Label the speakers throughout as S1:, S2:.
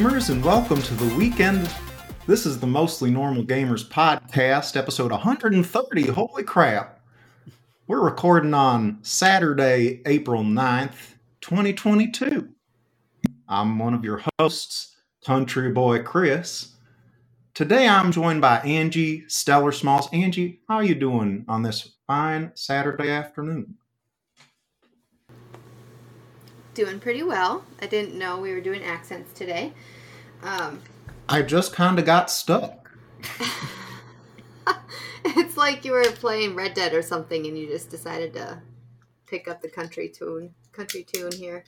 S1: Gamers, and welcome to the weekend. This is the Mostly Normal Gamers podcast, episode 130. Holy crap. We're recording on Saturday, April 9th, 2022. I'm one of your hosts, Country Boy Chris. Today I'm joined by Angie Stellar Smalls. Angie, how are you doing on this fine Saturday afternoon?
S2: Doing pretty well. I didn't know we were doing accents today. Um,
S1: I just kind of got stuck.
S2: it's like you were playing Red Dead or something, and you just decided to pick up the country tune, country tune here.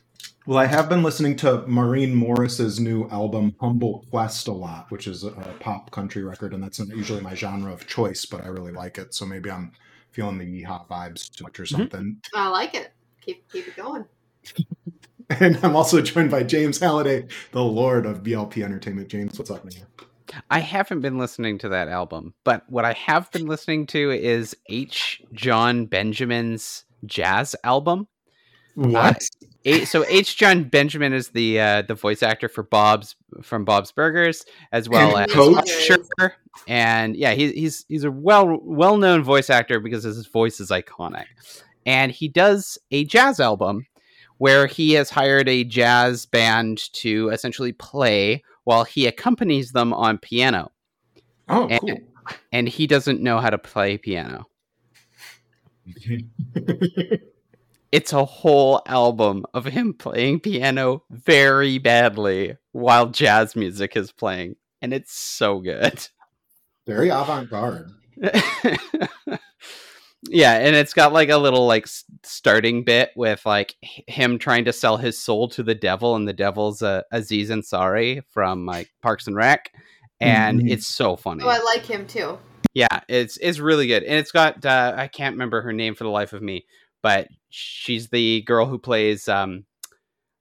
S1: Well, I have been listening to Maren Morris's new album "Humble Quest" a lot, which is a pop country record, and that's usually my genre of choice. But I really like it, so maybe I'm feeling the yeehaw vibes too much or
S2: Mm-hmm.
S1: something.
S2: I like it. Keep keep it going.
S1: and I'm also joined by James Halliday, the Lord of BLP Entertainment. James, what's up, man?
S3: I haven't been listening to that album, but what I have been listening to is H. Jon Benjamin's jazz album.
S1: What?
S3: A- so H. Jon Benjamin is the uh, the voice actor for Bob's from Bob's Burgers, as well
S1: And
S3: as
S1: Coach?
S3: And yeah, he, he's he's a well well known voice actor because his voice is iconic. And he does a jazz album where he has hired a jazz band to essentially play while he accompanies them on piano.
S1: oh,
S3: and-
S1: cool.
S3: And he doesn't know how to play piano. It's a whole album of him playing piano very badly while jazz music is playing. And it's so good.
S1: Very avant-garde.
S3: yeah, and it's got like a little like starting bit with like him trying to sell his soul to the devil, and the devil's uh, Aziz Ansari from like Parks and Rec, and
S1: Mhm.
S3: it's so funny.
S2: Oh, I like him too.
S3: Yeah, it's it's really good, and it's got uh, I can't remember her name for the life of me, but she's the girl who plays um,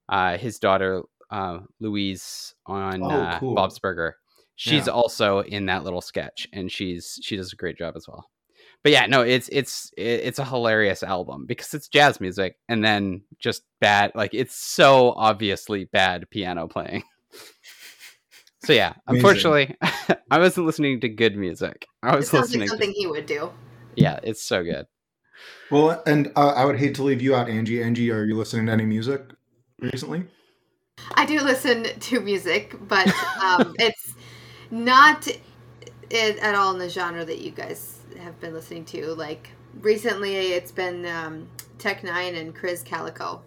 S3: uh, his daughter uh, Louise on
S1: Oh,
S3: uh. Bob's Burger. She's
S1: Yeah.
S3: also in that little sketch, and she's she does a great job as well. But yeah, no, it's it's it's a hilarious album because it's jazz music and then just bad like it's so obviously bad piano playing. So yeah,
S1: Amazing.
S3: unfortunately, I wasn't listening to good music. I
S2: It
S3: was
S2: sounds like
S3: listening.
S2: something
S3: To,
S2: he would do.
S3: yeah, it's so good.
S1: Well, and uh, I would hate to leave you out, Angie. Angie, are you listening to any music recently?
S2: I do listen to music, but um, it's not it, at all in the genre that you guys have been listening to. Like recently, it's been um, Tech Nine and Krizz Kaliko.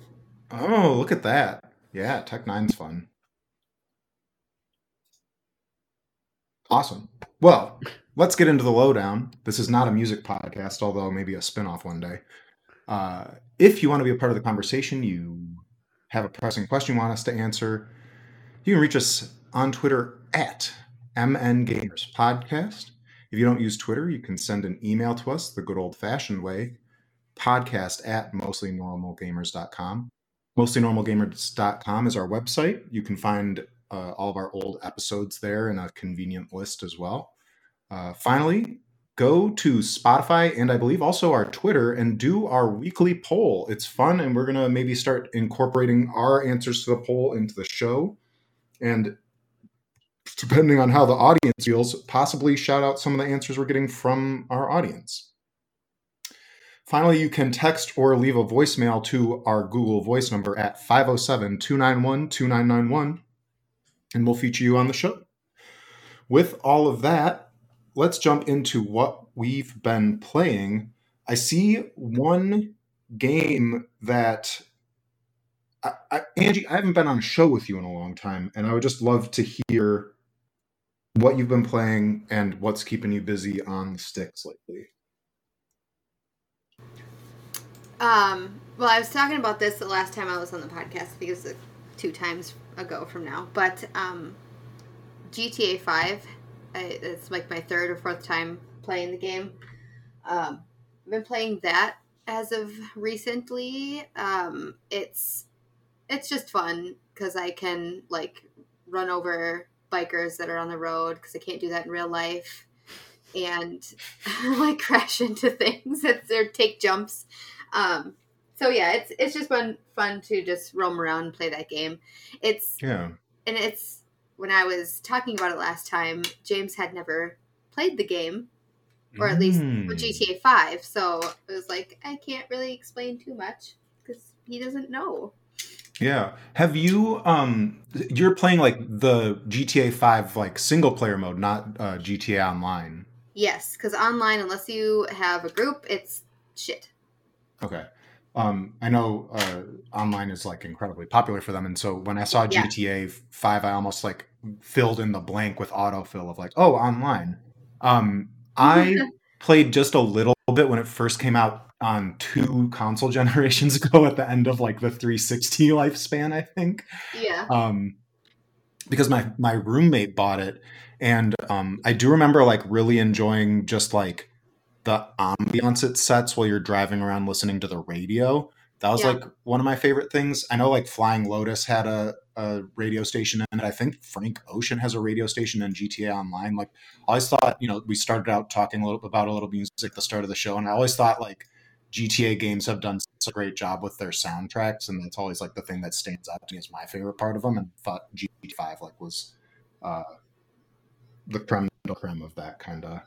S1: Oh, look at that. Yeah, Tech Nine's fun. Awesome. Well, let's get into the lowdown. This is not a music podcast, although maybe a spin-off one day. Uh, if you want to be a part of the conversation, you have a pressing question you want us to answer, you can reach us on Twitter at MN Gamers Podcast. If you don't use Twitter, you can send an email to us the good old-fashioned way, podcast at mostlynormalgamers.com. Mostlynormalgamers.com is our website. You can find uh, all of our old episodes there in a convenient list as well. Uh, finally, go to Spotify and I believe also our Twitter and do our weekly poll. It's fun, and we're going to maybe start incorporating our answers to the poll into the show. And depending on how the audience feels, possibly shout out some of the answers we're getting from our audience. Finally, you can text or leave a voicemail to our Google Voice number at 507 291 2991, and we'll feature you on the show. With all of that, let's jump into what we've been playing. I see one game that. I, I, Angie, I haven't been on a show with you in a long time, and I would just love to hear what you've been playing and what's keeping you busy on the sticks lately.
S2: Um, well, I was talking about this the last time I was on the podcast I think because it's two times ago from now. But um, GTA Five, I, it's like my third or fourth time playing the game. Um, I've been playing that as of recently. Um, it's it's just fun because I can like run over bikers that are on the road because I can't do that in real life, and like crash into things that or take jumps. Um, So yeah, it's it's just fun fun to just roam around and play that game. It's
S1: Yeah.
S2: and it's when I was talking about it last time, James had never played the game, or at least
S1: Mm.
S2: GTA Five. So it was like I can't really explain too much because he doesn't know.
S1: Yeah. Have you um you're playing like the GTA 5 like single player mode, not uh GTA online.
S2: Yes, because online, unless you have a group, it's shit.
S1: Okay. Um I know uh online is like incredibly popular for them and so when I saw
S2: Yeah.
S1: GTA 5 I almost like filled in the blank with autofill of like, "Oh, online." Um I played just a little bit when it first came out on two console generations ago at the end of like the 360 lifespan, I think.
S2: yeah.
S1: um, because my my roommate bought it, and um, I do remember like really enjoying just like the ambiance it sets while you're driving around listening to the radio. That was
S2: Yeah.
S1: like one of my favorite things. I know like Flying Lotus had a, a radio station in it. I think Frank Ocean has a radio station in GTA Online. Like I always thought, you know, we started out talking a little about a little music at the start of the show, and I always thought like GTA games have done such a great job with their soundtracks, and that's always like the thing that stands out to me as my favorite part of them. And thought GT5 like was uh, the creme de la creme of that kind of.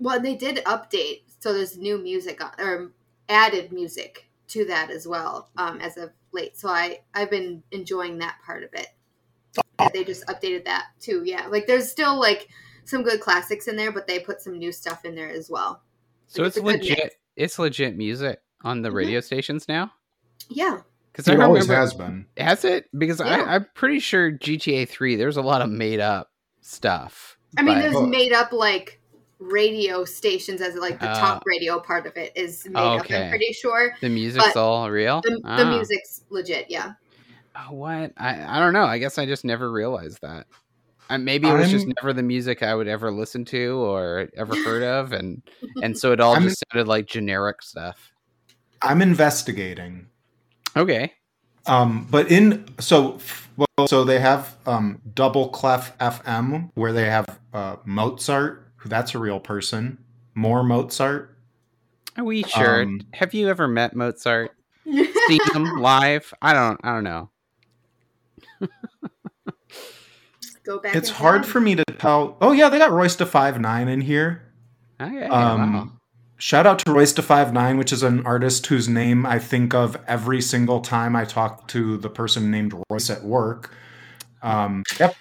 S2: Well, they did update, so there's new music on, or added music to that as well um, as of late. So I I've been enjoying that part of it. That they just updated that too. Yeah, like there's still like some good classics in there, but they put some new stuff in there as well.
S3: So
S2: Like,
S3: it's
S2: a good
S3: legit.
S2: Mix.
S3: It's legit music on the
S2: Mhm.
S3: radio stations now.
S2: Yeah,
S3: Because I
S1: It always
S3: remember,
S1: has been.
S3: has it? Because
S2: Yeah.
S3: I, I'm pretty sure GTA Three. There's a lot of made up stuff.
S2: I mean,
S3: but-
S2: there's made up like radio stations as like the
S3: Uh,
S2: top radio part of it is made up.
S3: okay.
S2: I'm pretty sure
S3: the music's all real.
S2: the, the
S3: Ah.
S2: music's legit. Yeah.
S3: Oh, what? I I don't know. I guess I just never realized that. Maybe it was just
S1: I'm-
S3: never the music I would ever listen to or ever heard of, and and so it all
S1: I'm-
S3: just sounded like generic stuff.
S1: I'm investigating.
S3: Okay.
S1: Um, but in so well, so they have um, double clef FM where they have uh, Mozart. Who that's a real person. More Mozart.
S3: Are we sure?
S1: Um,
S3: Have you ever met Mozart? Seen him live? I don't. I don't know.
S2: Go back.
S1: It's hard
S2: time.
S1: for me to tell. Oh yeah, they got Royce da 5'9" in here.
S3: Okay.
S1: Um,
S3: wow.
S1: Shout out to Royce da 5'9", which is an artist whose name I think of every single time I talk to the person named Royce at work. Um, yep.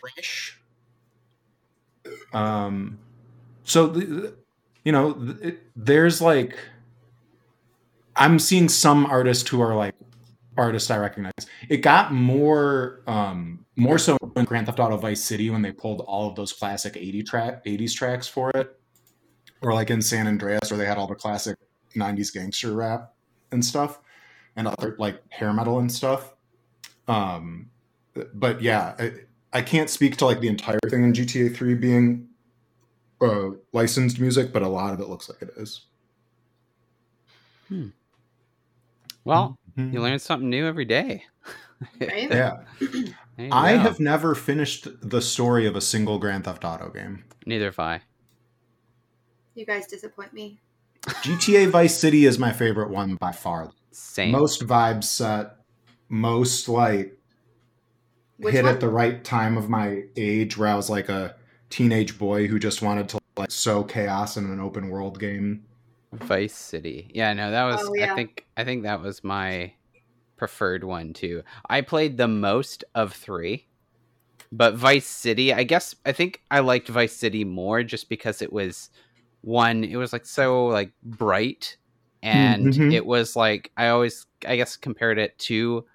S1: Um, so the, the- you know, it, there's like, I'm seeing some artists who are like artists I recognize. It got more, um, more so in Grand Theft Auto Vice City when they pulled all of those classic 80 track, 80s tracks for it or like in San Andreas where they had all the classic 90s gangster rap and stuff and other like hair metal and stuff. Um, but yeah, I, I can't speak to like the entire thing in GTA 3 being uh, licensed music, but a lot of it looks like it is. hmm.
S3: Well,
S1: Mhm.
S3: you learn something new every day.
S2: Right?
S1: Yeah, I have never finished the story of a single Grand Theft Auto game.
S3: Neither have I.
S2: You guys disappoint me.
S1: GTA Vice City is my favorite one by far.
S3: Same.
S1: Most vibes set, most like
S2: Which
S1: hit
S2: one?
S1: at the right time of my age where I was like a teenage boy who just wanted to like sow chaos in an open world game.
S3: Vice City. Yeah, no, that was.
S2: Oh, yeah.
S3: I think. I think that was my preferred one too. I played the most of three, but Vice City. I guess I think I liked Vice City more just because it was one. It was like so like bright, and
S1: Mhm.
S3: it was like I always I guess compared it to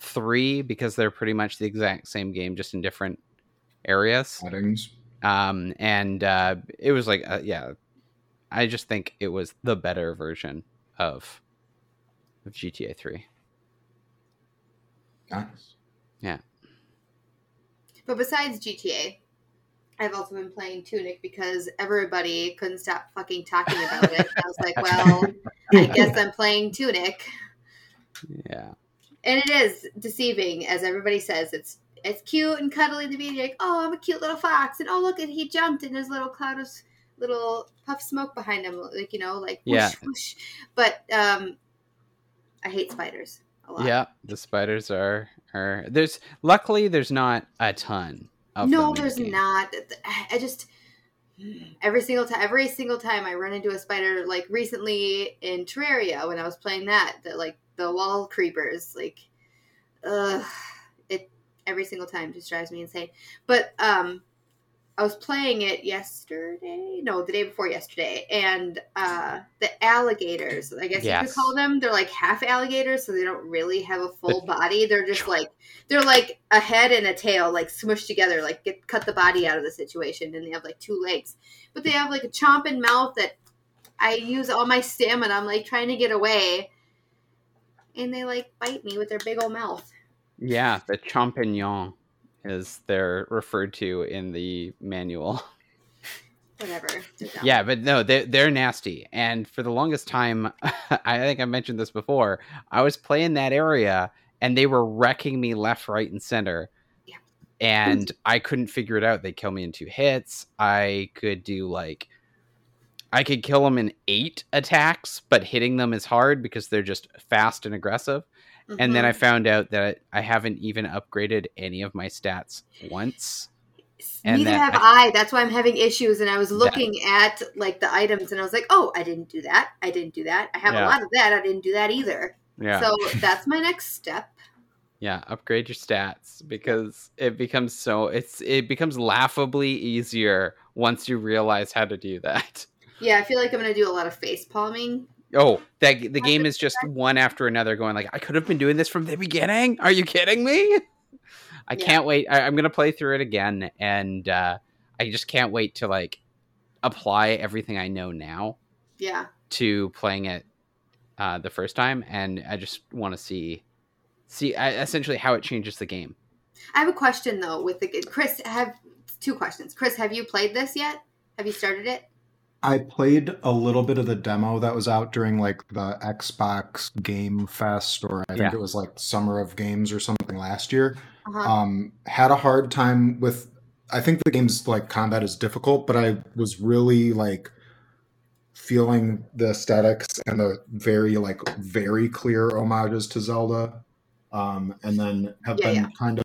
S3: three because they're pretty much the exact same game, just in different areas
S1: Settings.
S3: um and uh it was like uh, yeah i just think it was the better version of of gta 3
S1: Nice. Yeah.
S2: But besides GTA, I've also been playing Tunic because everybody couldn't stop fucking talking about it. I was like, well, I guess I'm playing Tunic.
S3: yeah
S2: And it is deceiving, as everybody says. It's it's cute and cuddly to be like, oh, I'm a cute little fox, and oh look, and he jumped, and there's a little cloud of little puff smoke behind him, like you know, like whoosh,
S3: Yeah.
S2: whoosh. But um, I hate spiders a lot.
S3: Yeah, the spiders are are there's luckily there's not a ton of
S2: no,
S3: them in the
S2: there's not. I just every single time, every single time I run into a spider. Like recently in Terraria when I was playing that, the like the wall creepers, like, ugh, it every single time just drives me insane. But um, I was playing it yesterday, no, the day before yesterday, and uh, the alligators, I guess you could call them, they're like half alligators, so they don't really have a full body. They're just like they're like a head and a tail, like smushed together, like get cut the body out of the situation, and they have like two legs, but they have like a chomping mouth that I use all my stamina. I'm like trying to get away, and they like bite me with their big old mouth.
S3: Yeah, the champignon is they're referred to in the manual.
S2: Whatever.
S3: Yeah, but no, they they're nasty. And for the longest time, I think I mentioned this before. I was playing that area, and they were wrecking me left, right, and center.
S2: Yeah.
S3: And I couldn't figure it out. They kill me in two hits. I could do like, I could kill them in eight attacks, but hitting them is hard because they're just fast and aggressive. And then. I mm-hmm. found out that I haven't even upgraded any of my stats once. and
S2: Neither have
S3: I-
S2: I, That's why I'm having issues. And I was looking at like the items, and I was like, "Oh, I didn't do that. I didn't do that. I have
S3: Yeah.
S2: a lot of that. I didn't do that either."
S3: Yeah.
S2: So that's my next step.
S3: Yeah, upgrade your stats because it becomes so it's it becomes laughably easier once you realize how to do that.
S2: Yeah, I feel like I'm gonna do a lot of face palming.
S3: Oh, that the game is just one after another going like I could have been doing this from the beginning. Are you kidding me? I
S2: Yeah.
S3: can't wait. I, I'm gonna play through it again, and uh, I just can't wait to like apply everything I know now
S2: Yeah.
S3: to playing it uh, the first time, and I just want to see see uh, essentially how it changes the game.
S2: I have a question though with the Chris. I have two questions. Chris, have you played this yet? Have you started it?
S1: I played a little bit of the demo that was out during like the Xbox Game Fest, or I think
S3: Yeah.
S1: it was like Summer of Games or something last year.
S2: Uh-huh.
S1: Um, had a hard time with. I think the game's like combat is difficult, but I was really like feeling the aesthetics and the very like very clear homages to Zelda, um, and then have
S2: Yeah,
S1: been
S2: yeah.
S1: kind of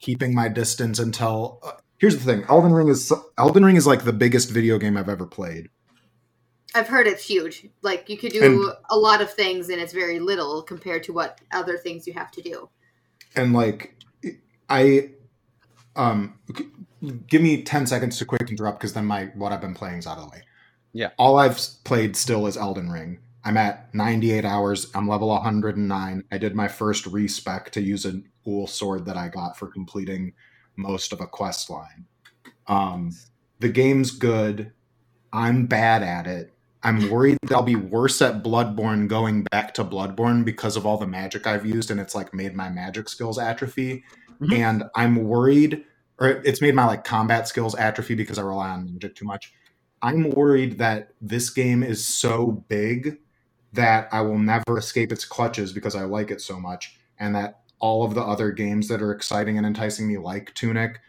S1: keeping my distance until. Here's the thing: Elden Ring is Elden Ring is like the biggest video game I've ever played.
S2: I've heard it's huge. Like you could do
S1: And-
S2: a lot of things and it's very little compared to what other things you have to do.
S1: and like i um give me 10 seconds to quick interrupt because then my what i've been playing is out of the way
S3: Yeah.
S1: all i've played still is elden ring i'm at 98 hours i'm level 109 i did my first respec to use a cool sword that i got for completing most of a quest line. Um the game's good. I'm bad at it. I'm worried that i'll be worse at bloodborne going back to bloodborne because of all the magic i've used and it's like made my magic skills atrophy.
S3: Mhm.
S1: and i'm worried or it's made my like combat skills atrophy because i rely on magic too much. I'm worried that this game is so big that i will never escape its clutches because i like it so much and that all of the other games that are exciting and enticing me like tunic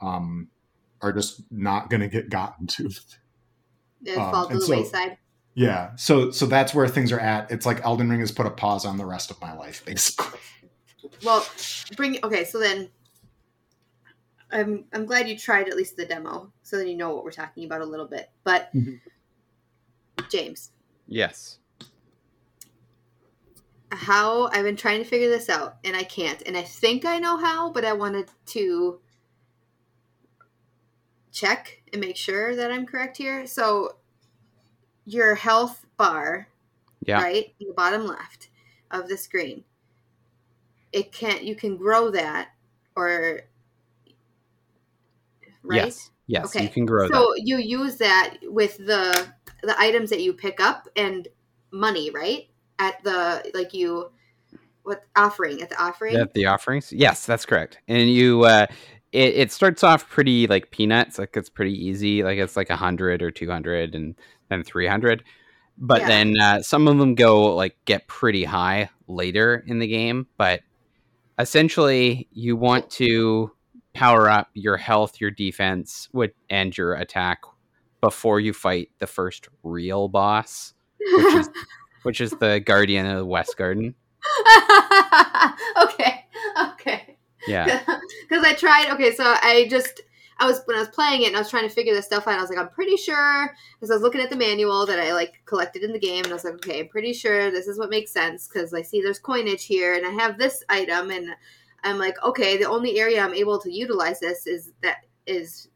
S1: um, are just not going to get gotten to
S2: It
S1: Um,
S2: fall to the
S1: so-
S2: wayside.
S1: yeah so so that's where things are at it's like elden ring has put a pause on the rest of my life basically
S2: Well, bring okay. So then, I'm I'm glad you tried at least the demo, so then you know what we're talking about a little bit. But
S1: Mhm.
S2: James,
S3: Yes.
S2: How I've been trying to figure this out and I can't, and I think I know how, but I wanted to check and make sure that I'm correct here. So, your health bar
S3: Yeah.
S2: right in the bottom left of the screen it can't you can grow that or right
S3: Yes. Yes.
S2: Okay.
S3: You can grow that.
S2: so you use that with the the items that you pick up and money right at the like you what offering at the offering
S3: At the offerings? Yes, that's correct. And you uh it, it starts off pretty like peanuts, like it's pretty easy, like it's like a hundred or two hundred and then three hundred. But
S2: Yeah.
S3: then uh, some of them go like get pretty high later in the game. But essentially you want to power up your health, your defense, with and your attack before you fight the first real boss, which is which is the Guardian of the West Garden.
S2: okay, okay.
S3: Yeah.
S2: Because I tried. Okay, so I just I was when I was playing it and I was trying to figure this stuff out. I was like, I'm pretty sure because I was looking at the manual that I like collected in the game, and I was like, okay, I'm pretty sure this is what makes sense because I see there's coinage here, and I have this item, and I'm like, okay, the only area I'm able to utilize this is that is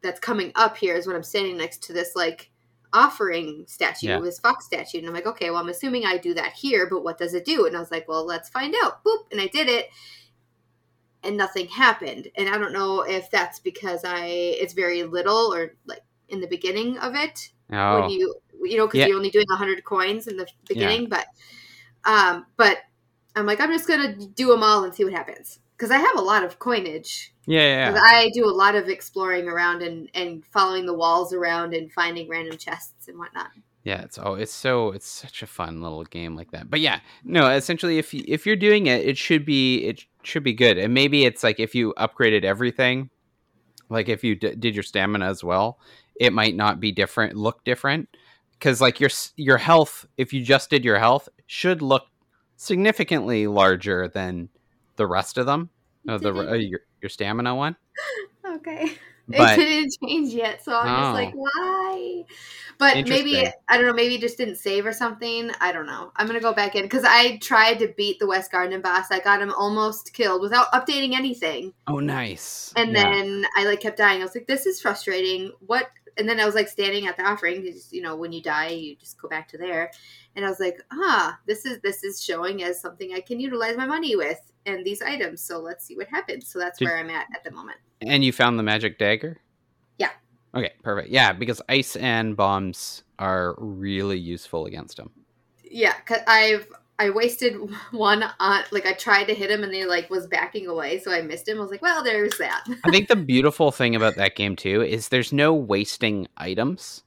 S2: that's coming up here is when I'm standing next to this like offering statue,
S3: Yeah.
S2: this fox statue, and I'm like, okay, well, I'm assuming I do that here, but what does it do? And I was like, well, let's find out. Boop, and I did it, and nothing happened. And I don't know if that's because I it's very little or like in the beginning of it
S3: Oh,
S2: when you you know because
S3: Yeah.
S2: you're only doing 100 coins in the beginning but um but i'm like i'm just gonna do them all and see what happens because i have a lot of coinage
S3: yeah, yeah.
S2: i do a lot of exploring around and and following the walls around and finding random chests and whatnot
S3: Yeah, it's oh, it's so it's such a fun little game like that. But yeah, no, essentially, if you, if you're doing it, it should be it should be good. And maybe it's like if you upgraded everything, like if you d- did your stamina as well, it might not be different, look different, because like your your health, if you just did your health, should look significantly larger than the rest of them. Uh, the uh, your your stamina one,
S2: okay.
S3: But
S2: it didn't change yet so i'm just like
S3: Oh.
S2: why? But maybe i don't know maybe it just didn't save or something. I don't know. I'm gonna go back in because i tried to beat the west garden boss. I got him almost killed without updating anything.
S3: Oh nice,
S2: and
S3: Yeah.
S2: then i like kept dying. I was like this is frustrating. What and then i was like standing at the offering because you know when you die you just go back to there and i was like ah this is this is showing as something i can utilize my money with and these items so let's see what happens so that's
S3: Did-
S2: where i'm at at the moment
S3: And you found the magic dagger?
S2: Yeah.
S3: Okay, perfect. Yeah, because ice and bombs are really useful against him.
S2: yeah because i've i wasted one on like i tried to hit him and he like was backing away so i missed him i was like well there's that
S3: I think the beautiful thing about that game too is there's no wasting items.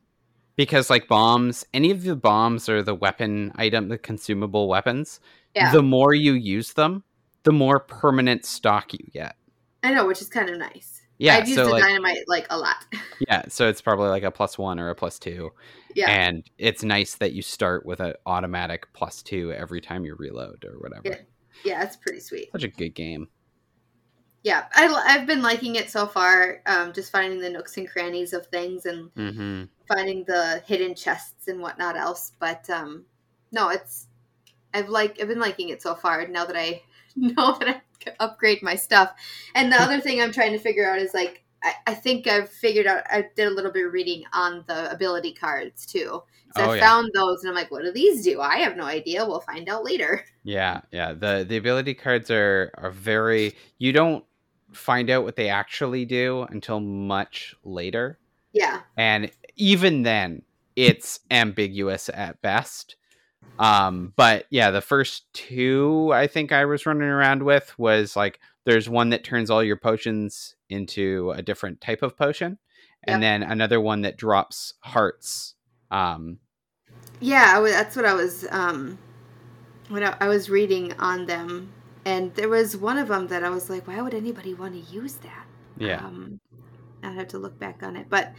S3: Because like bombs, any of the bombs or the weapon item, the consumable weapons,
S2: yeah
S3: the more you use them, the more permanent stock you get.
S2: i know which is kind of nice
S3: Yeah,
S2: i've used
S3: so
S2: the
S3: like
S2: dynamite like a lot
S3: yeah, so it's probably like a plus one or a plus two.
S2: yeah
S3: And it's nice that you start with an automatic plus two every time you reload or whatever.
S2: Yeah. yeah it's pretty sweet
S3: Such a good game.
S2: yeah I, i've been liking it so far um, just finding the nooks and crannies of things and
S3: Mm-hmm.
S2: finding the hidden chests and whatnot else but um no it's i've like i've been liking it so far now that i know that i can upgrade my stuff and the other thing i'm trying to figure out is like I, I think I've figured out. I did a little bit of reading on the ability cards too. So
S3: Oh,
S2: I
S3: yeah.
S2: found those, and I'm like, "What do these do?" I have no idea. We'll find out later.
S3: Yeah, yeah. The the ability cards are are very you don't find out what they actually do until much later.
S2: Yeah,
S3: And even then it's ambiguous at best. Um but yeah, the first two I think I was running around with was like there's one that turns all your potions into a different type of potion and then another one that drops hearts. Um
S2: yeah. I wa- that's what I was. Um, when I, I was reading on them, and there was one of them that I was like, "Why would anybody want to use that?"
S3: yeah.
S2: Um, I'd have to look back on it, but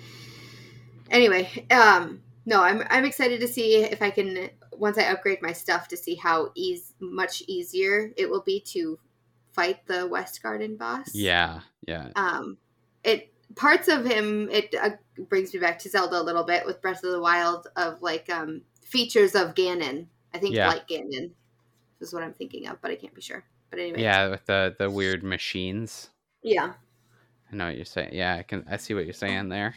S2: anyway, um, no, I'm I'm excited to see if I can once I upgrade my stuff to see how easy much easier it will be to fight the West Garden boss.
S3: Yeah. Yeah.
S2: Um, it parts of him it uh, brings me back to Zelda a little bit with Breath of the Wild of like um features of Ganon. I think
S3: Yeah.
S2: like Ganon is what I'm thinking of, but I can't be sure. But anyway,
S3: Yeah, with the the weird machines.
S2: yeah.
S3: I know what you're saying. Yeah, I can. I see what you're saying there.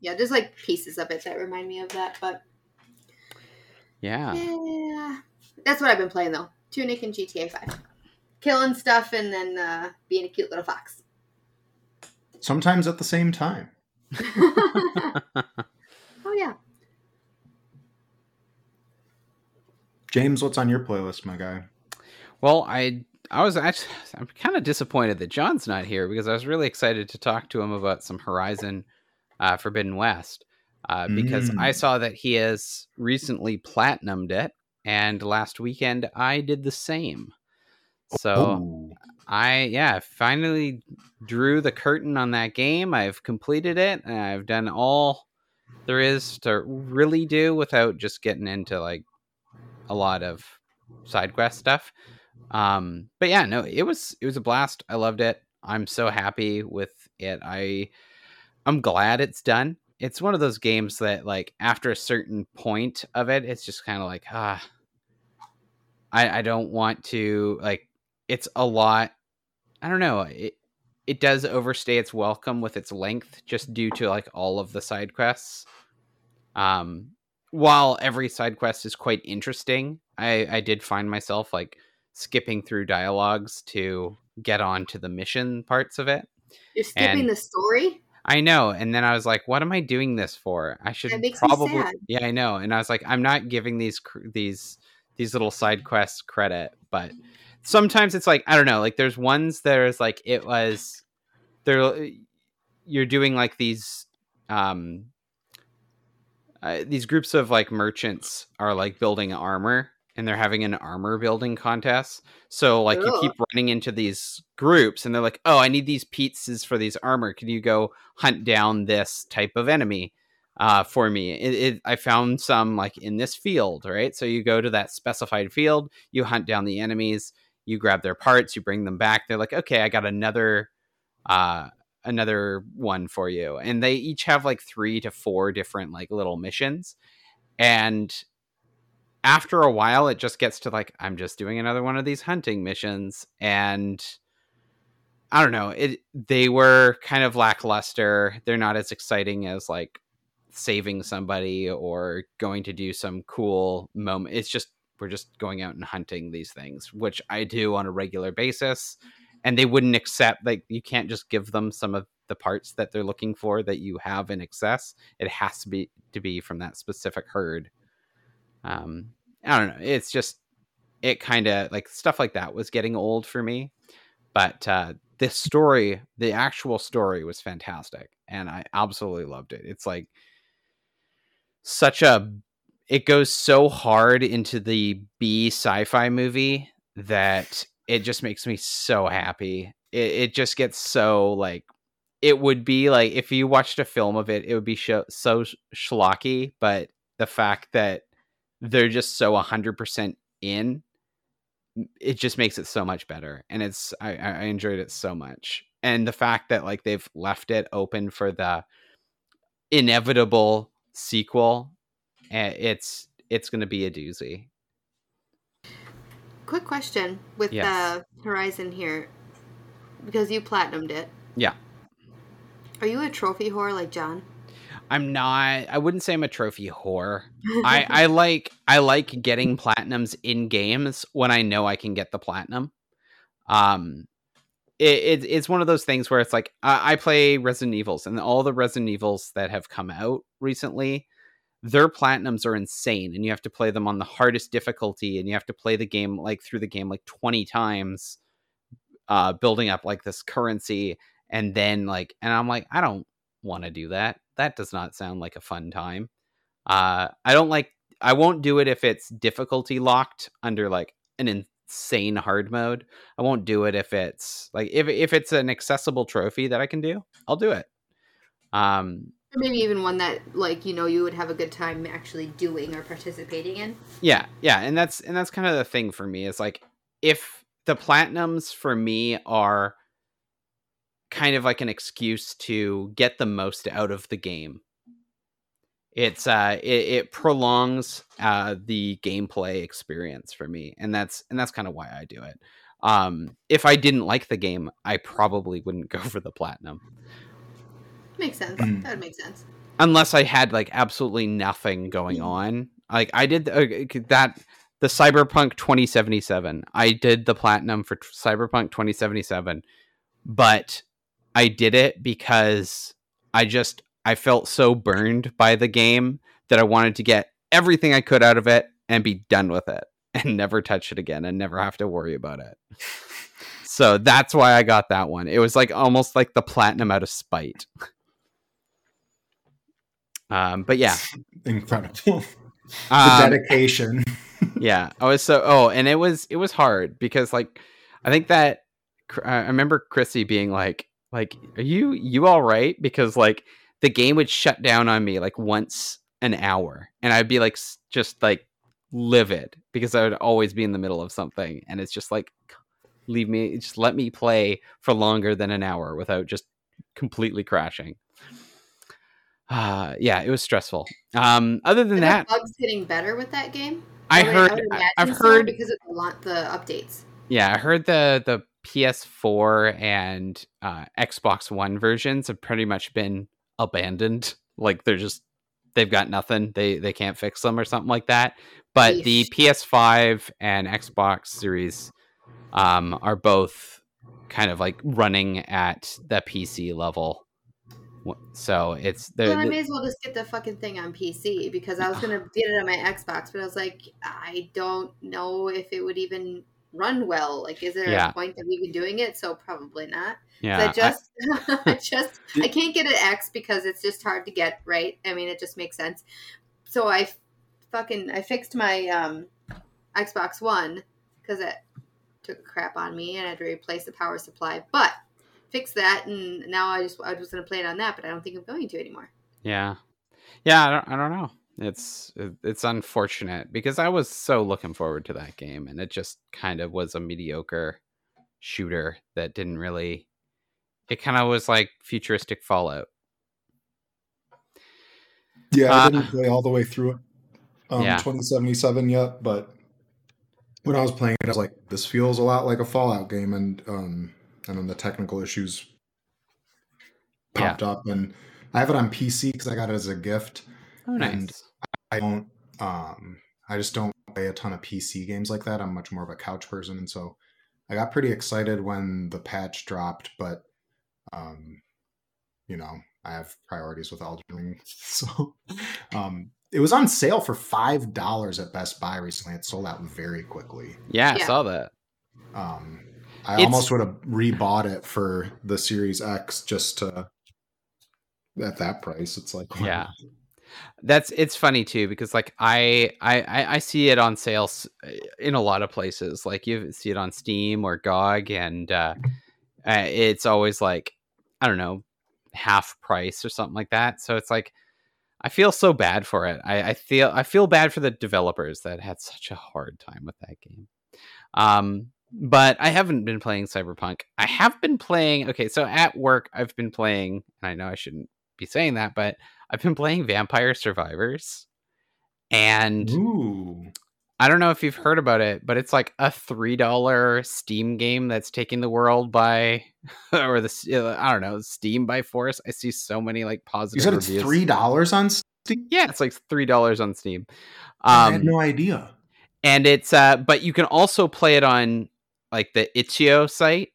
S2: yeah, there's like pieces of it that remind me of that, but
S3: Yeah.
S2: yeah, that's what I've been playing though. Tunic and GTA Five, killing stuff and then uh, being a cute little fox.
S1: Sometimes at the same time.
S2: oh yeah,
S1: James, what's on your playlist, my guy?
S3: well, I I was actually I'm kind of disappointed that John's not here because I was really excited to talk to him about some Horizon uh, Forbidden West uh, because
S1: Mm.
S3: I saw that he has recently platinumed it, and last weekend I did the same. So.
S1: Oh,
S3: I yeah, finally drew the curtain on that game. I've completed it and I've done all there is to really do without just getting into like a lot of side quest stuff. Um, but yeah, no, it was it was a blast. I loved it. I'm so happy with it. I I'm glad it's done. It's one of those games that like after a certain point of it, it's just kind of like ah, I I don't want to like. It's a lot. I don't know. It it does overstay its welcome with its length, just due to like all of the side quests. Um, while every side quest is quite interesting, I I did find myself like skipping through dialogues to get on to the mission parts of it.
S2: You're skipping
S3: And-
S2: the story.
S3: I know, and then I was like, "What am I doing this for? I should
S2: That makes me
S3: probably." Yeah, I know, and I was like, "I'm not giving these cr- these these little side quests credit," but sometimes it's like I don't know. Like there's ones there's like it was there. You're doing like these um uh, these groups of like merchants are like building armor and they're having an armor building contest. So like you keep running into these groups and they're like, "Oh, I need these pieces for these armor. Can you go hunt down this type of enemy uh, for me?" It, it, I found some like in this field, right? So you go to that specified field, you hunt down the enemies, you grab their parts, you bring them back. They're like, "Okay, I got another uh another one for you." And they each have like 3 to 4 different like little missions. And after a while it just gets to like i'm just doing another one of these hunting missions and i don't know it they were kind of lackluster they're not as exciting as like saving somebody or going to do some cool moment it's just we're just going out and hunting these things which i do on a regular basis and they wouldn't accept like you can't just give them some of the parts that they're looking for that you have in excess it has to be to be from that specific herd. Um i don't know. It's just it kind of like stuff like that was getting old for me but uh the story the actual story was fantastic and i absolutely loved it. It's like such a it goes so hard into the b sci-fi movie that it just makes me so happy. It, it just gets so like it would be like if you watched a film of it it would be so sh- schlocky but the fact that they're just so 100% in it just makes it so much better and it's I, I enjoyed it so much and the fact that like they've left it open for the inevitable sequel eh, it's it's gonna be a doozy
S2: Quick question with
S3: Yes.
S2: the Horizon here, because you platinumed it.
S3: Yeah.
S2: Are you a trophy whore like John?
S3: I'm not i wouldn't say i'm a trophy whore I, I like I like getting platinums in games when I know I can get the platinum. Um, it, it it's one of those things where it's like I, I play Resident Evils and all the Resident Evils that have come out recently, their platinums are insane, and you have to play them on the hardest difficulty, and you have to play the game like through the game like twenty times, uh, building up like this currency, and then like, and I'm like, I don't want to do that. That does not sound like a fun time. Uh, I don't like. I won't do it if it's difficulty locked under like an insane hard mode. I won't do it if it's like if if it's an accessible trophy that I can do. I'll do it. Um,
S2: Or maybe even one that like you know you would have a good time actually doing or participating in.
S3: yeah, yeah, and that's and that's kind of the thing for me. Is like if the platinums for me are kind of like an excuse to get the most out of the game. It's uh it, it prolongs uh the gameplay experience for me and that's and that's kind of why I do it. Um if I didn't like the game, I probably wouldn't go for the platinum
S2: Makes sense.
S1: Mm.
S2: That would make sense.
S3: unless I had like absolutely nothing going on. Like I did uh, that the Cyberpunk 2077. I did the platinum for t- Cyberpunk 2077, but I did it because I just I felt so burned by the game that I wanted to get everything I could out of it and be done with it and never touch it again and never have to worry about it. So that's why I got that one. It was like almost like the platinum out of spite. Um, but yeah,
S1: Incredible. the
S3: um,
S1: dedication.
S3: yeah i was so oh and it was it was hard because like i think that i remember chrissy being like like are you you all right because like the game would shut down on me like once an hour and i'd be like just like livid because I would always be in the middle of something, and it's just like leave me, just let me play for longer than an hour without just completely crashing. Uh, yeah, it was stressful. Um, other than that,
S2: bugs getting better with that game?
S3: I heard,
S2: imagine
S3: I've
S2: so
S3: heard,
S2: because of the updates.
S3: yeah, I heard the the PS4 and uh, Xbox One versions have pretty much been abandoned. Like they're just they've got nothing. They they can't fix them or something like that. But the PS5 and Xbox Series um, are both kind of like running at the PC level. So it's they're,
S2: Well, I may as well just get the fucking thing on PC because I was gonna get it on my Xbox, but I was like, I don't know if it would even run well. Like, is there
S3: Yeah.
S2: a point of even doing it? So probably not.
S3: yeah.
S2: I
S3: I-
S2: just, I just, I can't get an X because it's just hard to get right. I mean, it just makes sense. So I fucking I fixed my um, Xbox One because it took a crap on me and I had to replace the power supply. But fix that, and now I just I was gonna play it on that, but I don't think I'm going to anymore.
S3: Yeah, yeah. I don't. I don't know. It's it's unfortunate because I was so looking forward to that game, and it just kind of was a mediocre shooter that didn't really. It kind of was like futuristic Fallout.
S1: Yeah,
S3: Uh,
S1: I didn't play all the way through it. Um,
S3: Yeah.
S1: 2077 yet, but when I was playing it, I was like, this feels a lot like a Fallout game, and um, and then the technical issues popped up, and I have it on PC because I got it as a gift.
S3: Oh,
S1: And-
S3: nice.
S1: I don't, um, I just don't play a ton of PC games like that. I'm much more of a couch person, and so I got pretty excited when the patch dropped, but um, you know, I have priorities with Elden Ring, so um, it was on sale for five dollars at Best Buy recently. It sold out very quickly.
S3: Yeah, I
S2: Yeah.
S3: saw that.
S1: Um, I
S3: It's-
S1: almost would have rebought it for the Series X just to at that price. It's like
S3: Yeah. That's it's funny too because like I I I see it on sales in a lot of places. Like you see it on Steam or GOG, and uh, uh, it's always like I don't know half price or something like that. So it's like I feel so bad for it. I, I feel I feel bad for the developers that had such a hard time with that game. Um, but I haven't been playing Cyberpunk. I have been playing. Okay, so at work I've been playing. And I know I shouldn't be saying that, but I've been playing Vampire Survivors, and
S1: Ooh.
S3: I don't know if you've heard about it, but it's like a three dollar Steam game that's taking the world by, or the uh, I don't know Steam by force. I see so many like
S1: You
S3: positive.
S1: said it's
S3: reviews.
S1: three dollars on Steam.
S3: Yeah, it's like three dollars on Steam.
S1: I had
S3: Um,
S1: no idea.
S3: and it's uh, but you can also play it on like the itch.io site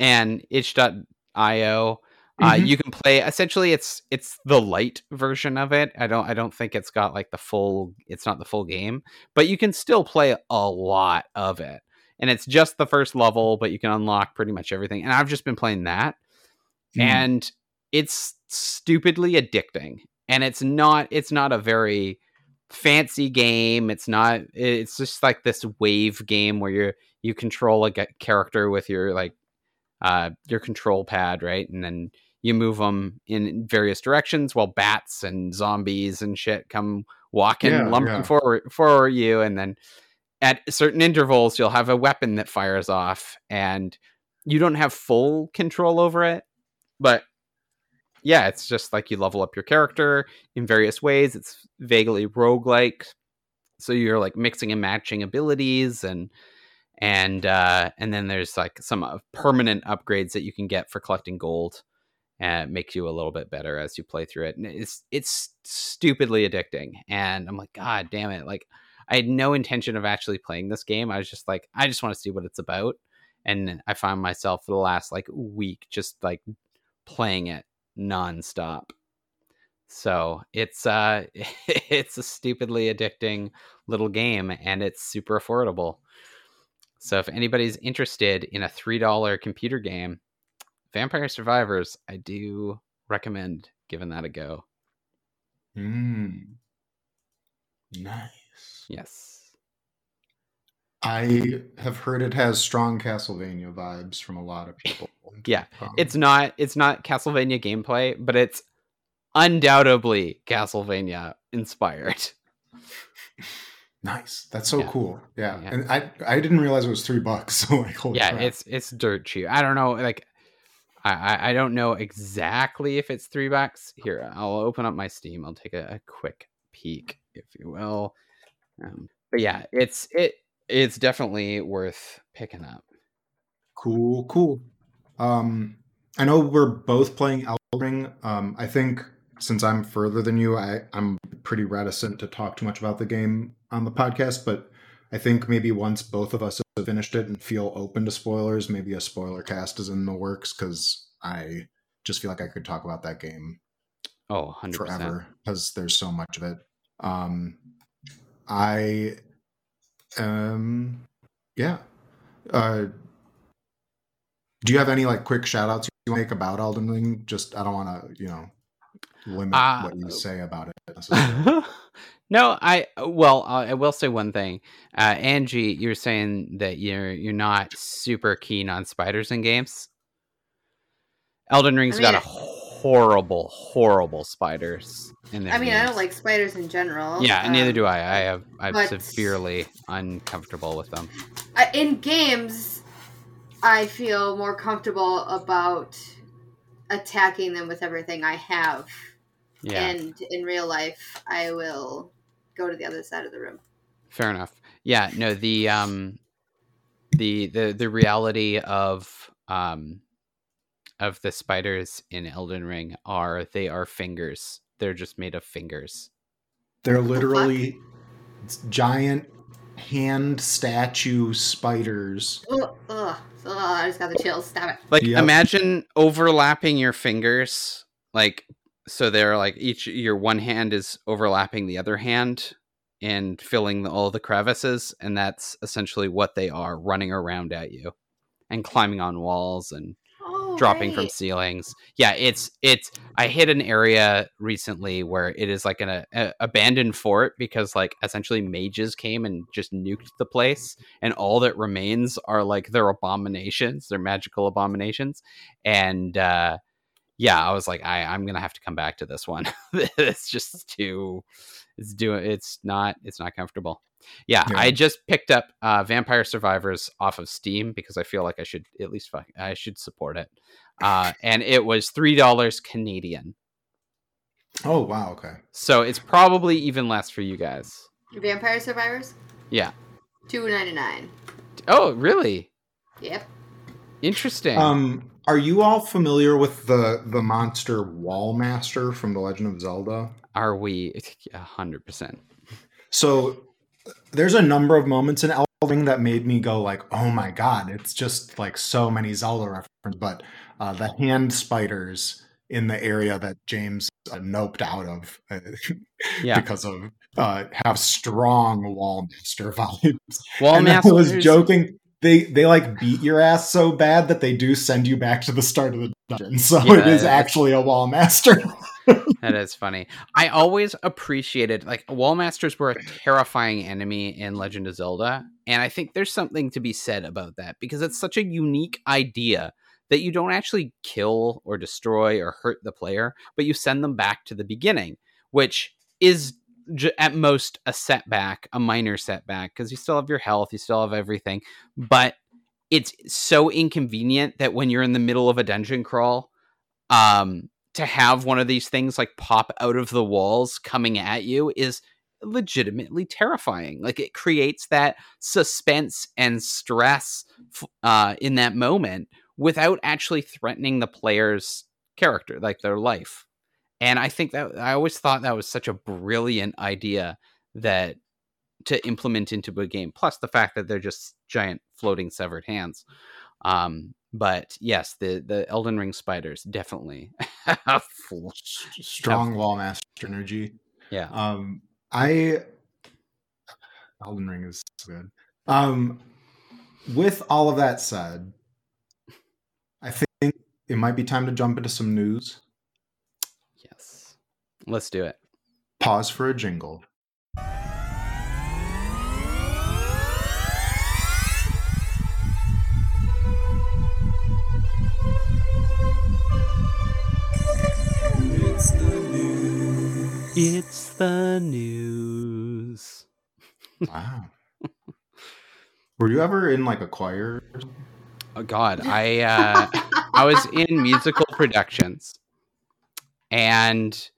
S3: and itch.io. Uh,
S1: Mhm.
S3: you can play essentially it's it's the light version of it. I don't I don't think it's got like the full it's not the full game, but you can still play a lot of it. And it's just the first level, but you can unlock pretty much everything. And I've just been playing that
S1: Mm.
S3: and it's stupidly addicting. And it's not it's not a very fancy game. It's not it's just like this wave game where you you control a character with your like uh your control pad, right? And then you move them in various directions while bats and zombies and shit come walking
S1: Yeah,
S3: lumping
S1: yeah.
S3: forward for you and then at certain intervals you'll have a weapon that fires off and you don't have full control over it but yeah it's just like you level up your character in various ways it's vaguely roguelike so you're like mixing and matching abilities and and uh and then there's like some uh, permanent upgrades that you can get for collecting gold and it makes you a little bit better as you play through it and it's it's stupidly addicting and i'm like god damn it like i had no intention of actually playing this game i was just like i just want to see what it's about and i found myself for the last like week just like playing it nonstop. So it's uh it's a stupidly addicting little game and it's super affordable. So if anybody's interested in a $3 computer game vampire survivors i do recommend giving that a go
S1: Mm. Nice.
S3: yes
S1: I have heard it has strong Castlevania vibes from a lot of people.
S3: Yeah,
S1: Um,
S3: it's not it's not castlevania gameplay but it's undoubtedly castlevania inspired
S1: Nice. That's so
S3: Yeah.
S1: cool. Yeah.
S3: Yeah.
S1: And I I didn't realize it was three bucks. So like
S3: yeah,
S1: crap.
S3: it's it's dirt cheap. I don't know, like I, I I don't know exactly if it's three bucks. Here, I'll open up my Steam. I'll take a, a quick peek, if you will. Um, but yeah, it's it it's definitely worth picking up.
S1: Cool, cool. Um, I know we're both playing Elden Ring. Um, I think since I'm further than you, I, I'm pretty reticent to talk too much about the game on the podcast. But I think maybe once both of us finished it and feel open to spoilers, maybe a spoiler cast is in the works because I just feel like I could talk about that game
S3: Oh, 100%.
S1: forever because there's so much of it. Um, I, um, yeah. Uh, do you have any like quick shout outs you want to make about Elden Ring? Just I don't want to, you know, limit
S3: Uh,
S1: what you say about it.
S3: no, I well, uh, I will say one thing. Uh, Angie, you're saying that you're you're not super keen on spiders in games. Elden Ring's
S2: I
S3: got a horrible, horrible spiders in their
S2: I mean, I don't like spiders in general.
S3: Yeah, and neither
S2: um,
S3: do I. I have I'm
S2: but-
S3: severely uncomfortable with them.
S2: In games, I feel more comfortable about attacking them with everything I have.
S3: Yeah,
S2: And in real life, I will go to the other side of the room.
S3: fair enough. Yeah, no, the um, the the the reality of um, of the spiders in Elden Ring are they are fingers. They're just made of fingers.
S1: They're
S2: the
S1: literally giant hand statue spiders.
S2: Ugh, ugh, ugh, I just got the chills. Stop it.
S3: Like
S1: Yep.
S3: imagine overlapping your fingers, like so they're like each your one hand is overlapping the other hand and filling the, all the crevices, and that's essentially what they are running around at you and climbing on walls and
S2: Oh,
S3: dropping from ceilings. Yeah, it's it's. I hit an area recently where it is like an a, a- abandoned fort because like essentially mages came and just nuked the place, and all that remains are like their abominations, their magical abominations, and uh, yeah, I was like, I I'm gonna have to come back to this one. it's just too. It's doing. It's not. It's not comfortable. Yeah,
S1: Yeah.
S3: I just picked up uh, Vampire Survivors off of Steam because I feel like I should at least fuck, I should support it. Uh, and it was three dollars Canadian,
S1: Oh wow, okay.
S3: so it's probably even less for you guys.
S2: Vampire Survivors?
S3: Yeah.
S2: Two ninety nine.
S3: Oh, really?
S2: Yep.
S3: Interesting.
S1: Um, are you all familiar with the the monster Wallmaster from The Legend of Zelda?
S3: Are we a hundred percent?
S1: So there's a number of moments in Elden that made me go like, "Oh my god!" It's just like so many Zelda references. But uh, the hand spiders in the area that James uh, noped out of uh,
S3: Yeah.
S1: because of uh, have strong Wallmaster vibes. Wallmaster I was joking. They they like beat your ass so bad that they do send you back to the start of the dungeon. So
S3: Yeah,
S1: it is actually a wall master.
S3: That is funny. I always appreciated like wall masters were a terrifying enemy in Legend of Zelda, and I think there's something to be said about that because it's such a unique idea that you don't actually kill or destroy or hurt the player, but you send them back to the beginning, which is j- at most a setback, a minor setback because you still have your health, you still have everything, but it's so inconvenient that when you're in the middle of a dungeon crawl, um to have one of these things like pop out of the walls coming at you is legitimately terrifying. Like it creates that suspense and stress uh, in that moment without actually threatening the player's character, like their life. And I think that I always thought that was such a brilliant idea that to implement into a game. Plus the fact that they're just giant floating severed hands. Um, but yes, the the Elden Ring spiders definitely.
S1: strong Wallmaster energy.
S3: yeah.
S1: Um, I Elden Ring is so good. Um, with all of that said, I think it might be time to jump into some news.
S3: Yes. Let's do it.
S1: Pause for a jingle.
S3: It's the news. It's the news.
S1: Wow. Were you ever in like a choir?
S3: Oh God, I uh, I was in musical productions, and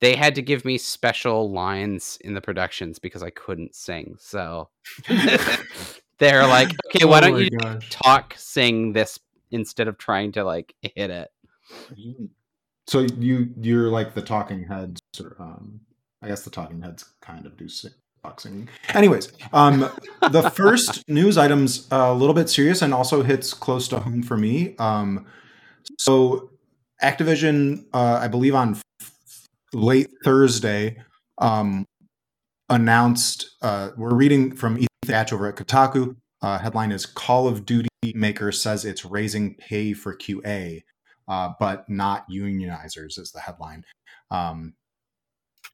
S3: they had to give me special lines in the productions because I couldn't sing. So they're like, "Okay, why
S1: Oh
S3: don't
S1: my
S3: you
S1: gosh.
S3: talk, sing this instead of trying to like hit it?"
S1: So you you're like the Talking Heads, or um, I guess the Talking Heads kind of do sing, talk singing. Anyways, um, the first news item's a little bit serious and also hits close to home for me. Um, so Activision, uh, I believe on f- late Thursday, um, announced. Uh, we're reading from Ethan Gach over at Kotaku. Uh, headline is Call of Duty maker says it's raising pay for QA uh, but not unionizers is the headline. Um,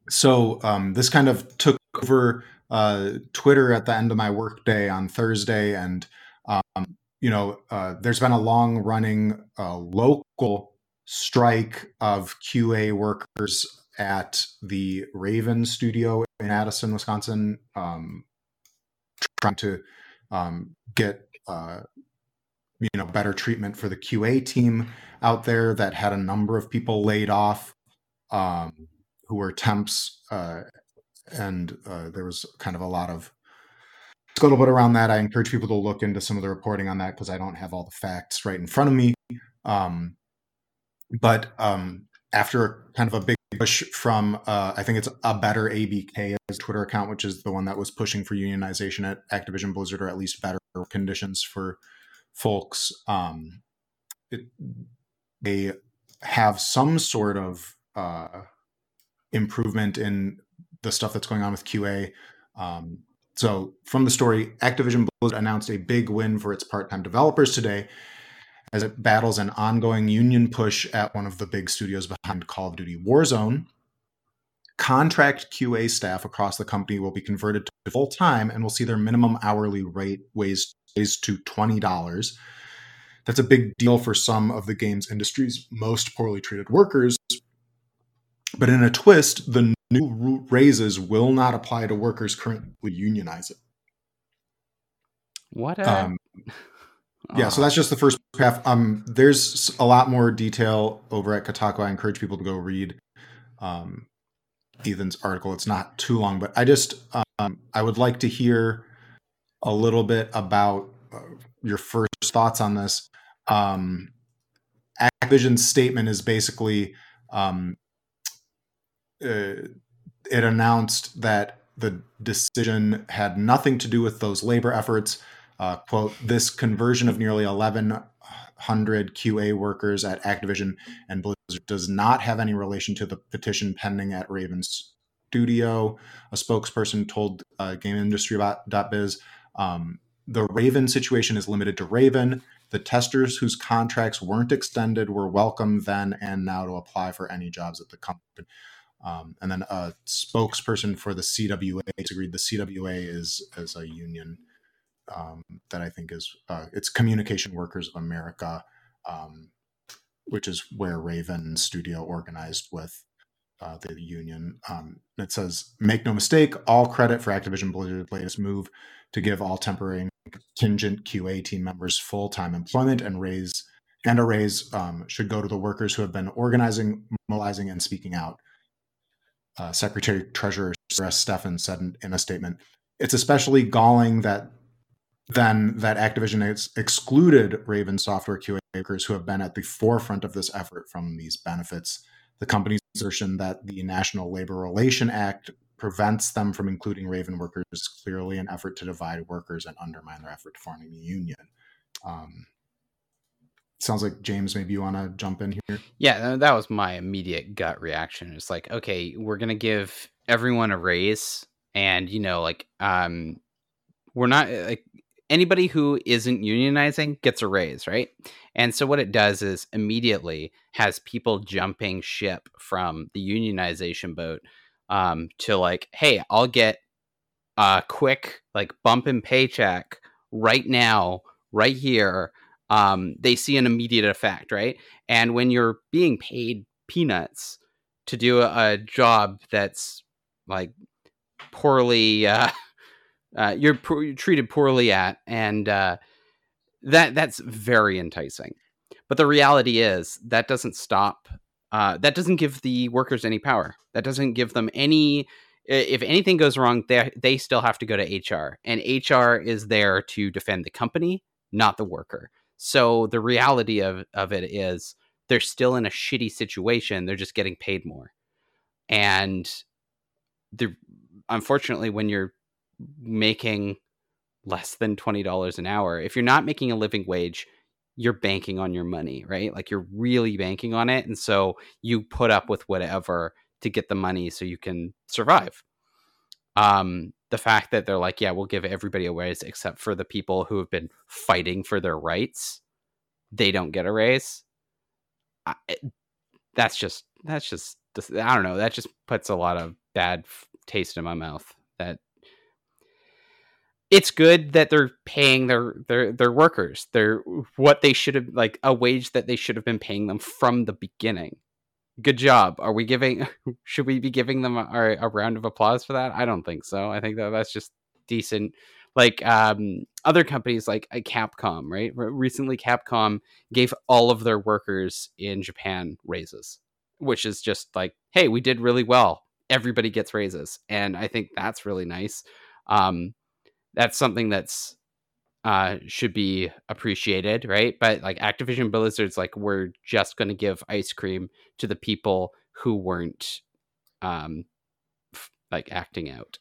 S1: so um, this kind of took over uh, Twitter at the end of my workday on Thursday, and um, you know, uh, there's been a long running uh, local strike of QA workers at the Raven studio in Addison, Wisconsin, um, trying to um, get uh, you know better treatment for the QA team out there that had a number of people laid off um, who were temps, uh, and uh, there was kind of a lot of scuttlebutt around that. I encourage people to look into some of the reporting on that because I don't have all the facts right in front of me. Um, but um, after kind of a big push from, uh, I think it's a better ABK as Twitter account, which is the one that was pushing for unionization at Activision Blizzard, or at least better conditions for folks. Um, it, they have some sort of uh, improvement in the stuff that's going on with QA. Um, so, from the story, Activision Blizzard announced a big win for its part time developers today as it battles an ongoing union push at one of the big studios behind Call of Duty Warzone. Contract QA staff across the company will be converted to full time and will see their minimum hourly rate raised, raised to $20. That's a big deal for some of the games industry's most poorly treated workers. But in a twist, the new raises will not apply to workers currently unionized.
S3: What? A...
S1: Um, yeah, so that's just the first half. Um, there's a lot more detail over at Kotaku. I encourage people to go read um, Ethan's article. It's not too long, but I just um, I would like to hear a little bit about uh, your first thoughts on this. Um, Activision's statement is basically um, uh, it announced that the decision had nothing to do with those labor efforts. Uh, quote, this conversion of nearly 1,100 QA workers at Activision and Blizzard does not have any relation to the petition pending at Raven's studio. A spokesperson told uh, GameIndustry.biz um, the Raven situation is limited to Raven. The testers whose contracts weren't extended were welcome then and now to apply for any jobs at the company. Um, and then a spokesperson for the CWA agreed the CWA is is a union um, that I think is uh, it's Communication Workers of America, um, which is where Raven Studio organized with uh, the union. Um, it says, "Make no mistake, all credit for Activision Blizzard's latest move to give all temporary contingent QA team members full time employment and raise and a raise um, should go to the workers who have been organizing, mobilizing, and speaking out." Uh, Secretary Treasurer Sarah Steffen said in, in a statement, "It's especially galling that." Then that Activision has excluded Raven software QA workers who have been at the forefront of this effort from these benefits. The company's assertion that the National Labor Relation Act prevents them from including Raven workers is clearly an effort to divide workers and undermine their effort to form a union. Um, sounds like James, maybe you want to jump in here.
S3: Yeah, that was my immediate gut reaction. It's like, okay, we're gonna give everyone a raise, and you know, like, um, we're not like anybody who isn't unionizing gets a raise, right? And so what it does is immediately has people jumping ship from the unionization boat um, to like, hey, I'll get a quick like bump in paycheck right now, right here. Um, they see an immediate effect, right? And when you're being paid peanuts to do a, a job that's like poorly uh, uh, you're, you're treated poorly at, and uh, that that's very enticing. But the reality is that doesn't stop. Uh, that doesn't give the workers any power. That doesn't give them any. If anything goes wrong, they they still have to go to HR, and HR is there to defend the company, not the worker. So the reality of of it is they're still in a shitty situation. They're just getting paid more, and the unfortunately when you're making less than $20 an hour. If you're not making a living wage you're banking on your money right? Like you're really banking on it. And so you put up with whatever to get the money so you can survive. Um the fact that they're like yeah we'll give everybody a raise except for the people who have been fighting for their rights they don't get a raise. I, that's just that's just i don't know. That just puts a lot of bad taste in my mouth that it's good that they're paying their their their workers their what they should have like a wage that they should have been paying them from the beginning. Good job. Are we giving should we be giving them a, a round of applause for that? I don't think so. I think that that's just decent. Like um, other companies like uh, capcom right? Recently capcom gave all of their workers in japan raises which is just like hey we did really well. Everybody gets raises. And i think that's really nice. Um, that's something that's uh, should be appreciated, right? But like Activision Blizzard's like we're just going to give ice cream to the people who weren't um, f- like acting out,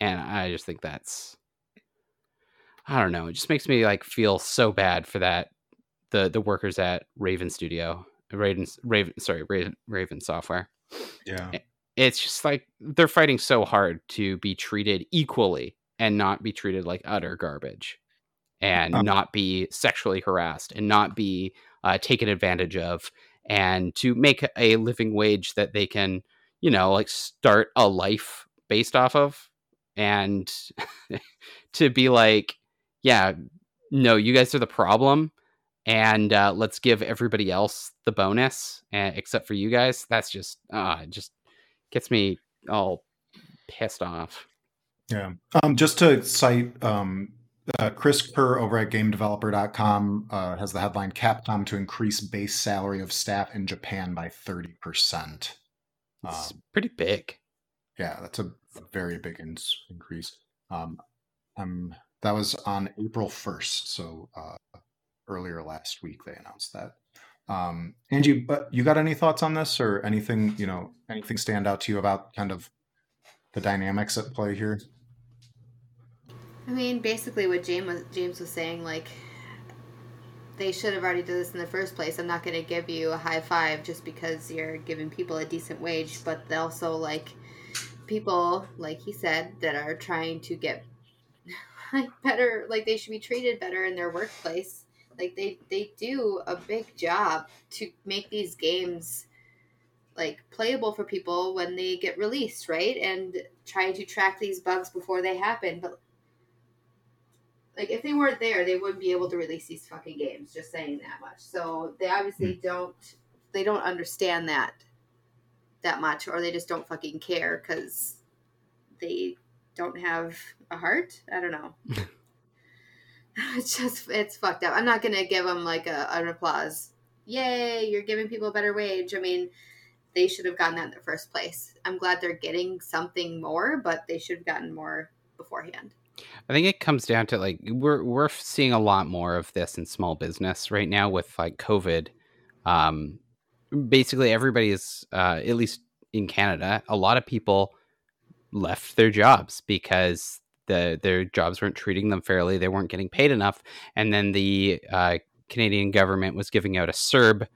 S3: and I just think that's I don't know. It just makes me like feel so bad for that the the workers at Raven Studio, Raven Raven sorry Raven, Raven Software.
S1: Yeah,
S3: it's just like they're fighting so hard to be treated equally and not be treated like utter garbage and um, not be sexually harassed and not be uh, taken advantage of and to make a living wage that they can you know like start a life based off of and to be like yeah no you guys are the problem and uh, let's give everybody else the bonus uh, except for you guys. That's just uh just gets me all pissed off
S1: yeah. Um, just to cite um, uh, Chris Kerr over at GameDeveloper.com uh, has the headline Capcom to increase base salary of staff in Japan by 30%.
S3: It's um, pretty big.
S1: Yeah, that's a, a very big in- increase. Um, um, that was on April 1st. So uh, earlier last week, they announced that. Um, Angie, but you got any thoughts on this or anything, you know, anything stand out to you about kind of the dynamics at play here?
S2: I mean, basically what James was, James was saying, like, they should have already done this in the first place. I'm not going to give you a high five just because you're giving people a decent wage, but they also, like, people, like he said, that are trying to get like better, like, they should be treated better in their workplace. Like, they, they do a big job to make these games like playable for people when they get released, right? And try to track these bugs before they happen. But like if they weren't there, they wouldn't be able to release these fucking games. Just saying that much. So they obviously mm. don't they don't understand that that much, or they just don't fucking care because they don't have a heart. I don't know. it's just it's fucked up. I'm not gonna give them like a, an applause. Yay, you're giving people a better wage. I mean, they should have gotten that in the first place. I'm glad they're getting something more, but they should have gotten more beforehand.
S3: I think it comes down to like we're we're seeing a lot more of this in small business right now with like COVID. Um, basically, everybody is uh, at least in Canada. A lot of people left their jobs because the their jobs weren't treating them fairly. They weren't getting paid enough, and then the uh, Canadian government was giving out a CERB,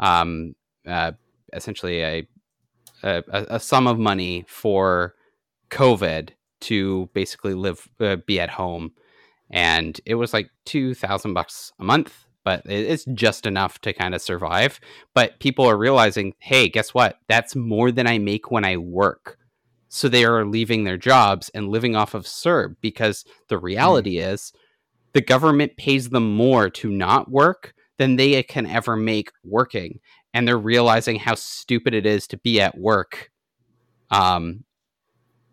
S3: um, uh, essentially a, a a sum of money for COVID to basically live uh, be at home and it was like 2000 bucks a month but it's just enough to kind of survive but people are realizing hey guess what that's more than i make when i work so they are leaving their jobs and living off of CERB because the hmm. reality mm. is the government pays them more to not work than they can ever make working and they're realizing how stupid it is to be at work um,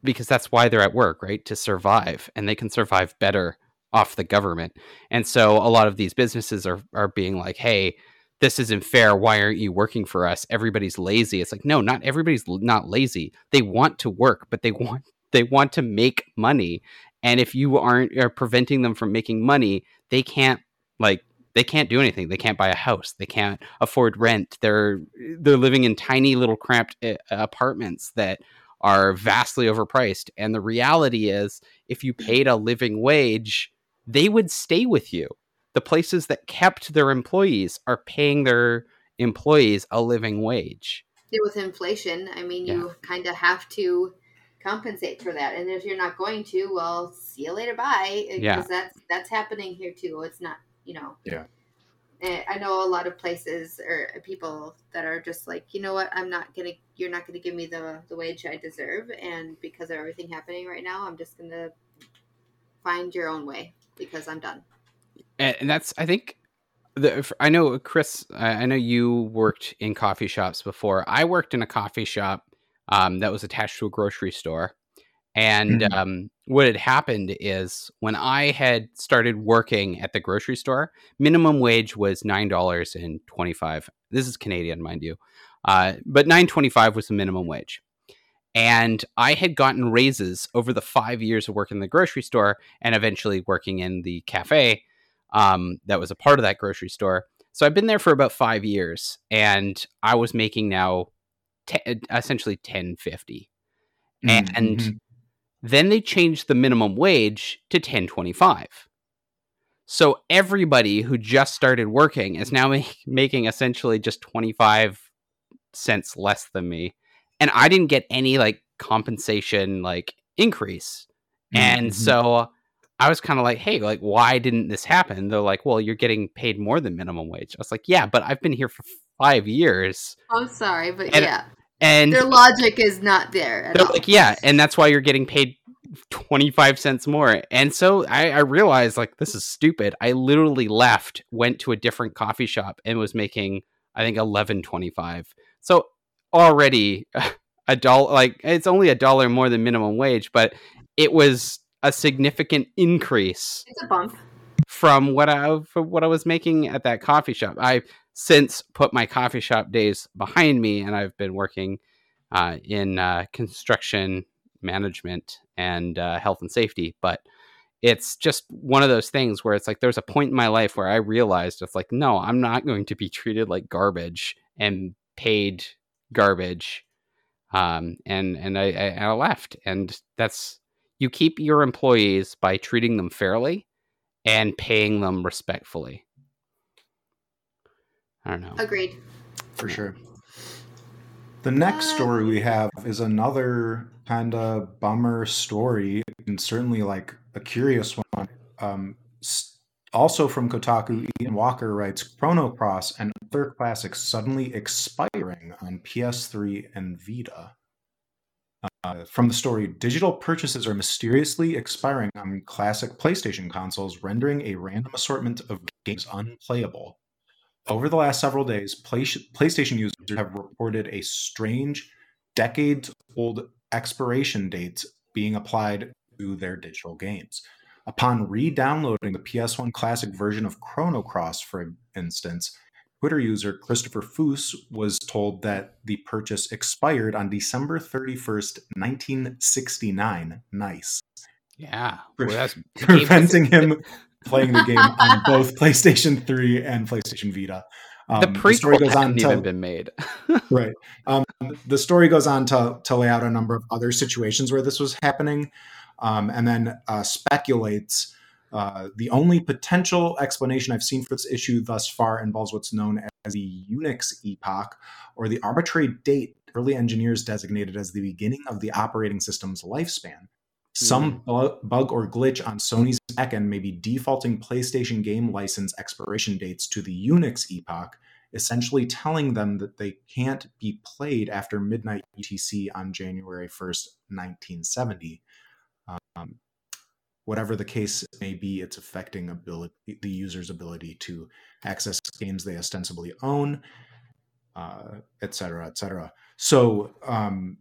S3: because that's why they're at work, right? To survive, and they can survive better off the government. And so a lot of these businesses are are being like, "Hey, this isn't fair. Why aren't you working for us? Everybody's lazy." It's like, "No, not everybody's not lazy. They want to work, but they want they want to make money. And if you aren't are preventing them from making money, they can't like they can't do anything. They can't buy a house. They can't afford rent. They're they're living in tiny little cramped uh, apartments that are vastly overpriced. And the reality is, if you paid a living wage, they would stay with you. The places that kept their employees are paying their employees a living wage.
S2: With inflation, I mean, you kind of have to compensate for that. And if you're not going to, well, see you later, bye. Because yeah. that's that's happening here too. It's not, you know.
S1: Yeah.
S2: Eh, I know a lot of places or people that are just like, you know what, I'm not gonna, you're not gonna give me the the wage I deserve, and because of everything happening right now, I'm just gonna find your own way because I'm done.
S3: And that's, I think, the, I know Chris. I know you worked in coffee shops before. I worked in a coffee shop um, that was attached to a grocery store. And mm-hmm. um, what had happened is when I had started working at the grocery store, minimum wage was nine dollars and twenty five. This is Canadian, mind you, uh, but nine twenty five was the minimum wage. And I had gotten raises over the five years of working in the grocery store and eventually working in the cafe um, that was a part of that grocery store. So I've been there for about five years, and I was making now t- essentially 1050 mm-hmm. and then they changed the minimum wage to 1025 so everybody who just started working is now make, making essentially just 25 cents less than me and i didn't get any like compensation like increase mm-hmm. and so I was kind of like, hey, like, why didn't this happen? They're like, well, you're getting paid more than minimum wage. I was like, yeah, but I've been here for five years.
S2: I'm sorry, but
S3: and,
S2: yeah
S3: and
S2: their logic is not there. they're all.
S3: like, yeah, and that's why you're getting paid 25 cents more. And so I, I, realized like this is stupid. I literally left, went to a different coffee shop and was making I think 11.25. So already a dollar like it's only a dollar more than minimum wage, but it was a significant increase.
S2: It's a bump
S3: from what I from what I was making at that coffee shop. I since put my coffee shop days behind me, and I've been working uh, in uh, construction management and uh, health and safety. But it's just one of those things where it's like there's a point in my life where I realized it's like, no, I'm not going to be treated like garbage and paid garbage. Um, and and I, I, I left, and that's you keep your employees by treating them fairly and paying them respectfully. I don't know.
S2: Agreed.
S1: For sure. The next uh, story we have is another kind of bummer story, and certainly like a curious one. Um, also from Kotaku, Ian Walker writes Chrono Cross and other classics suddenly expiring on PS3 and Vita. Uh, from the story, digital purchases are mysteriously expiring on classic PlayStation consoles, rendering a random assortment of games unplayable. Over the last several days, Play- PlayStation users have reported a strange, decades old expiration dates being applied to their digital games. Upon re downloading the PS1 Classic version of Chrono Cross, for instance, Twitter user Christopher Foose was told that the purchase expired on December 31st, 1969. Nice.
S3: Yeah.
S1: Well, preventing him playing the game on both PlayStation 3 and PlayStation Vita.
S3: Um, the prequel the story goes on to, even been made.
S1: right. Um, the story goes on to, to lay out a number of other situations where this was happening, um, and then uh, speculates. Uh, the only potential explanation I've seen for this issue thus far involves what's known as the Unix epoch, or the arbitrary date early engineers designated as the beginning of the operating system's lifespan. Some mm. bug or glitch on Sony's backend may be defaulting PlayStation game license expiration dates to the Unix epoch, essentially telling them that they can't be played after midnight UTC on January 1st, 1970. Um, whatever the case may be, it's affecting ability, the user's ability to access games they ostensibly own, uh, et cetera, et cetera. So, um,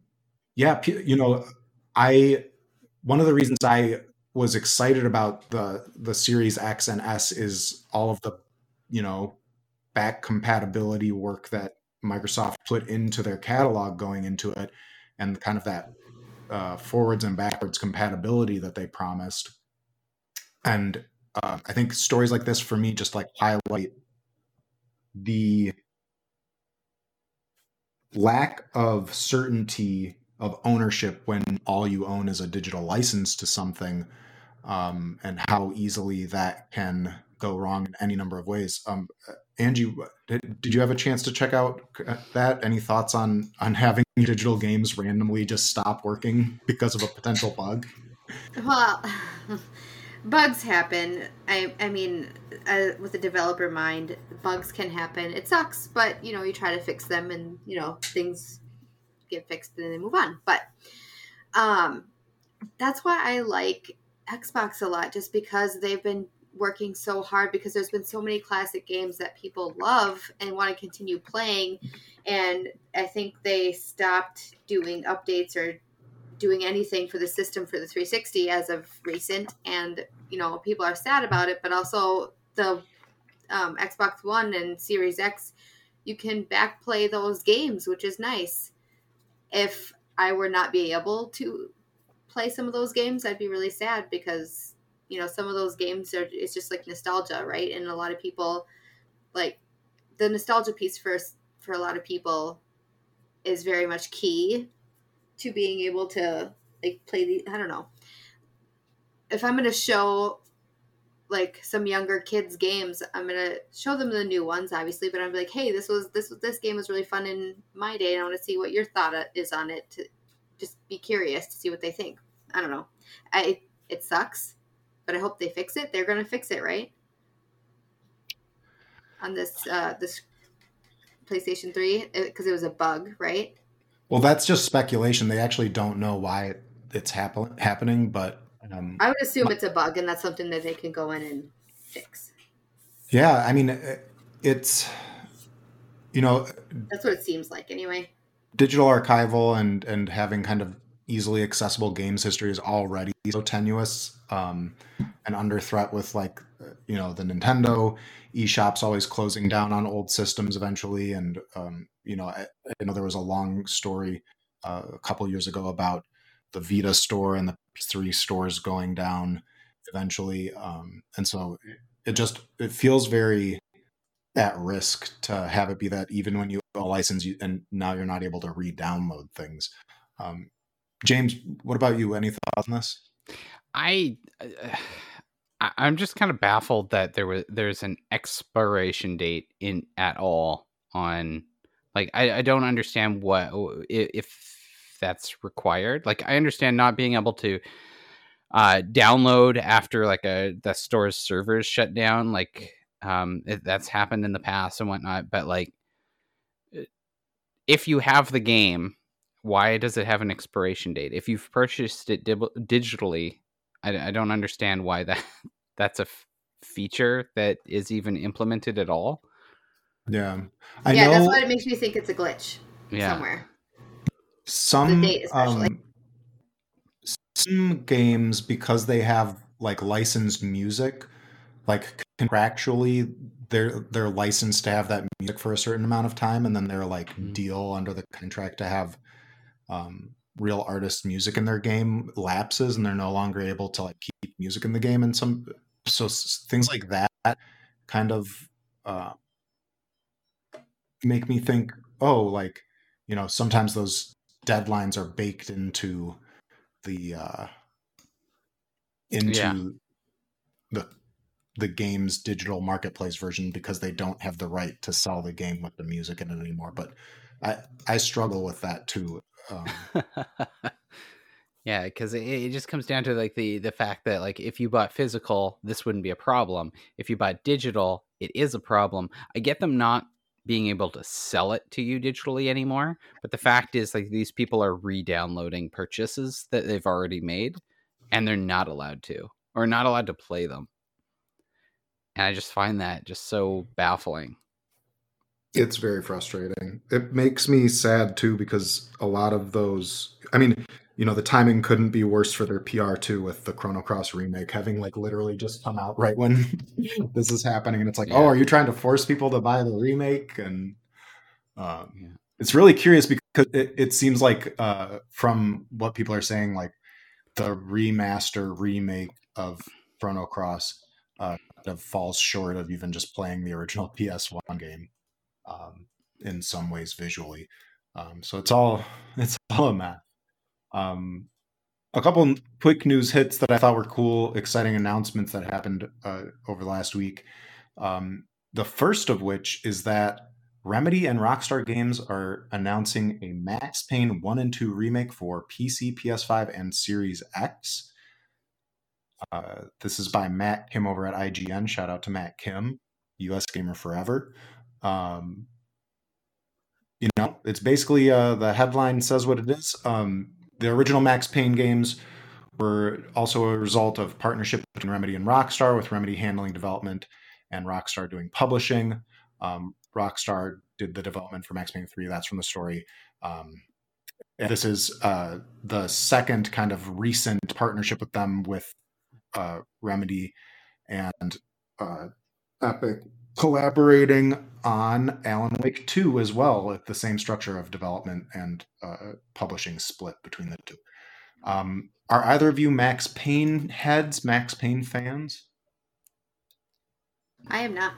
S1: yeah, you know, I one of the reasons I was excited about the the Series X and S is all of the you know back compatibility work that Microsoft put into their catalog going into it, and kind of that uh, forwards and backwards compatibility that they promised. And uh, I think stories like this for me just like highlight the lack of certainty of ownership when all you own is a digital license to something um, and how easily that can go wrong in any number of ways. Um, angie did, did you have a chance to check out uh, that? Any thoughts on on having digital games randomly just stop working because of a potential bug?
S2: Well bugs happen. I i mean uh, with a developer mind bugs can happen. It sucks but you know you try to fix them and you know things get fixed and then move on. But um that's why i like xbox a lot just because they've been working so hard because there's been so many classic games that people love and want to continue playing. And i think they stopped doing updates or doing anything for the system for the 360 as of recent. And you know people are sad about it but also the um, xbox one and series x you can back play those games which is nice if i were not be able to play some of those games i'd be really sad because you know some of those games are it's just like nostalgia right and a lot of people like the nostalgia piece for for a lot of people is very much key to being able to like play the I don't know. If I'm gonna show like some younger kids games, I'm gonna show them the new ones, obviously, but I'm like, hey, this was this this game was really fun in my day, and I want to see what your thought is on it. To just be curious to see what they think. I don't know. I it sucks, but I hope they fix it. They're gonna fix it, right? On this uh this PlayStation Three because it was a bug, right?
S1: Well, that's just speculation. They actually don't know why it's happen- happening, but um,
S2: I would assume it's a bug, and that's something that they can go in and fix.
S1: Yeah, I mean, it's you know
S2: that's what it seems like anyway.
S1: Digital archival and and having kind of easily accessible games history is already so tenuous um, and under threat with like you know the Nintendo eShops always closing down on old systems eventually, and um, you know I, I, know there was a long story uh, a couple years ago about the Vita store and the PS3 stores going down eventually, um, and so it just it feels very at risk to have it be that even when you a license you, and now you're not able to re-download things. Um, James, what about you? Any thoughts on this?
S3: I. Uh I'm just kind of baffled that there was there's an expiration date in at all on like I, I don't understand what if that's required. Like I understand not being able to uh, download after like a the store's servers shut down. Like um, it, that's happened in the past and whatnot. But like if you have the game, why does it have an expiration date? If you've purchased it dib- digitally, I, I don't understand why that that's a f- feature that is even implemented at all.
S1: Yeah,
S2: I yeah, know, that's what it makes me think it's a glitch yeah. somewhere.
S1: Some um, some games because they have like licensed music, like contractually they're they're licensed to have that music for a certain amount of time, and then they're like mm-hmm. deal under the contract to have um, real artist music in their game lapses and they're no longer able to like keep music in the game and some so things like that kind of uh, make me think oh like you know sometimes those deadlines are baked into the uh into yeah. the the game's digital marketplace version because they don't have the right to sell the game with the music in it anymore but i i struggle with that too um,
S3: yeah, because it, it, just comes down to like the the fact that like if you bought physical, this wouldn't be a problem. If you bought digital, it is a problem. I get them not being able to sell it to you digitally anymore, but the mm. fact is like these people are re-downloading purchases that they've already made, and they're not allowed to or not allowed to play them. And I just find that just so baffling.
S1: It's very frustrating. It makes me sad too because a lot of those, I mean, you know the timing couldn't be worse for their PR too with the Chrono Cross remake having like literally just come out right when this is happening, and it's like,
S3: Yeah.
S1: oh, are you trying to force people to buy the remake? And um,
S3: Yeah.
S1: it's really curious because it, it seems like uh, from what people are saying, like the remaster remake of Chrono Cross uh, kind of falls short of even just playing the original PS1 game um, in some ways visually. Um, so it's all it's all a mess. Um, a couple quick news hits that I thought were cool, exciting announcements that happened uh, over the last week. Um, the first of which is that Remedy and Rockstar Games are announcing a Max Payne 1 and 2 remake for PC, PS5, and Series X. Uh, this is by Matt Kim over at IGN. Shout out to Matt Kim, US Gamer Forever. Um, you know, it's basically uh, the headline says what it is. Um, the original Max Payne games were also a result of partnership between Remedy and Rockstar, with Remedy handling development and Rockstar doing publishing. Um, Rockstar did the development for Max Payne 3. That's from the story. Um, this is uh, the second kind of recent partnership with them with uh, Remedy and uh, Epic collaborating on Alan Wake 2 as well, with the same structure of development and uh, publishing split between the two. Um, are either of you Max Payne heads, Max Payne fans?
S2: I am not.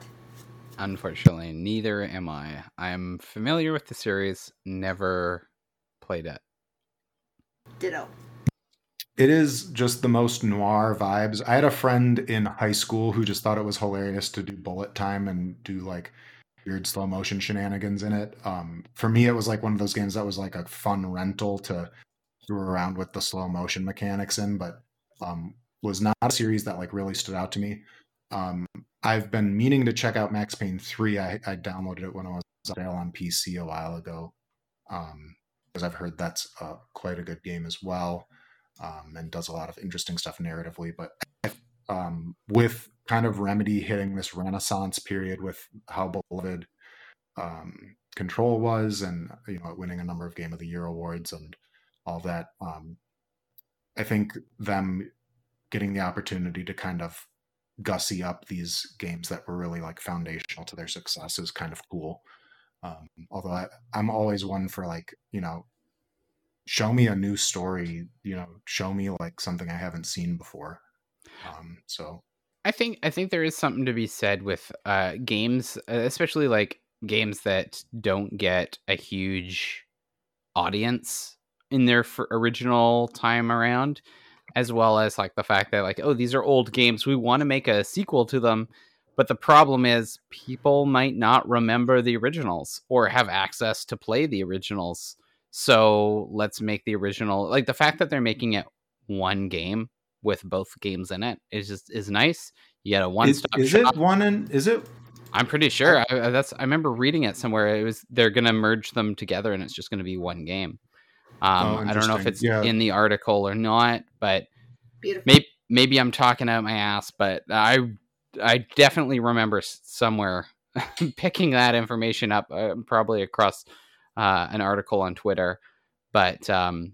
S3: Unfortunately, neither am I. I'm familiar with the series, never played it.
S2: Ditto.
S1: It is just the most noir vibes. I had a friend in high school who just thought it was hilarious to do bullet time and do like weird slow motion shenanigans in it. Um, for me, it was like one of those games that was like a fun rental to screw around with the slow motion mechanics in, but um, was not a series that like really stood out to me. Um, I've been meaning to check out Max Payne 3. I, I downloaded it when I was on PC a while ago um, because I've heard that's uh, quite a good game as well um, and does a lot of interesting stuff narratively. But um, with kind of Remedy hitting this renaissance period with how beloved um, Control was, and you know, winning a number of Game of the Year awards and all that, um, I think them getting the opportunity to kind of gussy up these games that were really like foundational to their success is kind of cool. Um, although I, I'm always one for like you know show me a new story you know show me like something i haven't seen before um so
S3: I think I think there is something to be said with uh, games, uh, especially like games that don't get a huge audience in their original time around, as well as like the fact that like oh these are old games, we want to make a sequel to them, but the problem is people might not remember the originals or have access to play the originals. So let's make the original like the fact that they're making it one game with both games in it is just is nice. You get a one
S1: is,
S3: stop
S1: is
S3: shop.
S1: it one and is it
S3: I'm pretty sure. I, I- that's I remember reading it somewhere. It was they're gonna merge them together, and it's just gonna be one game. Um,
S1: Oh,
S3: I don't know if it's
S1: Yeah.
S3: in the article or not, but maybe maybe I'm talking out my ass. But I I definitely remember somewhere picking that information up, uh, probably across uh, an article on Twitter. But um,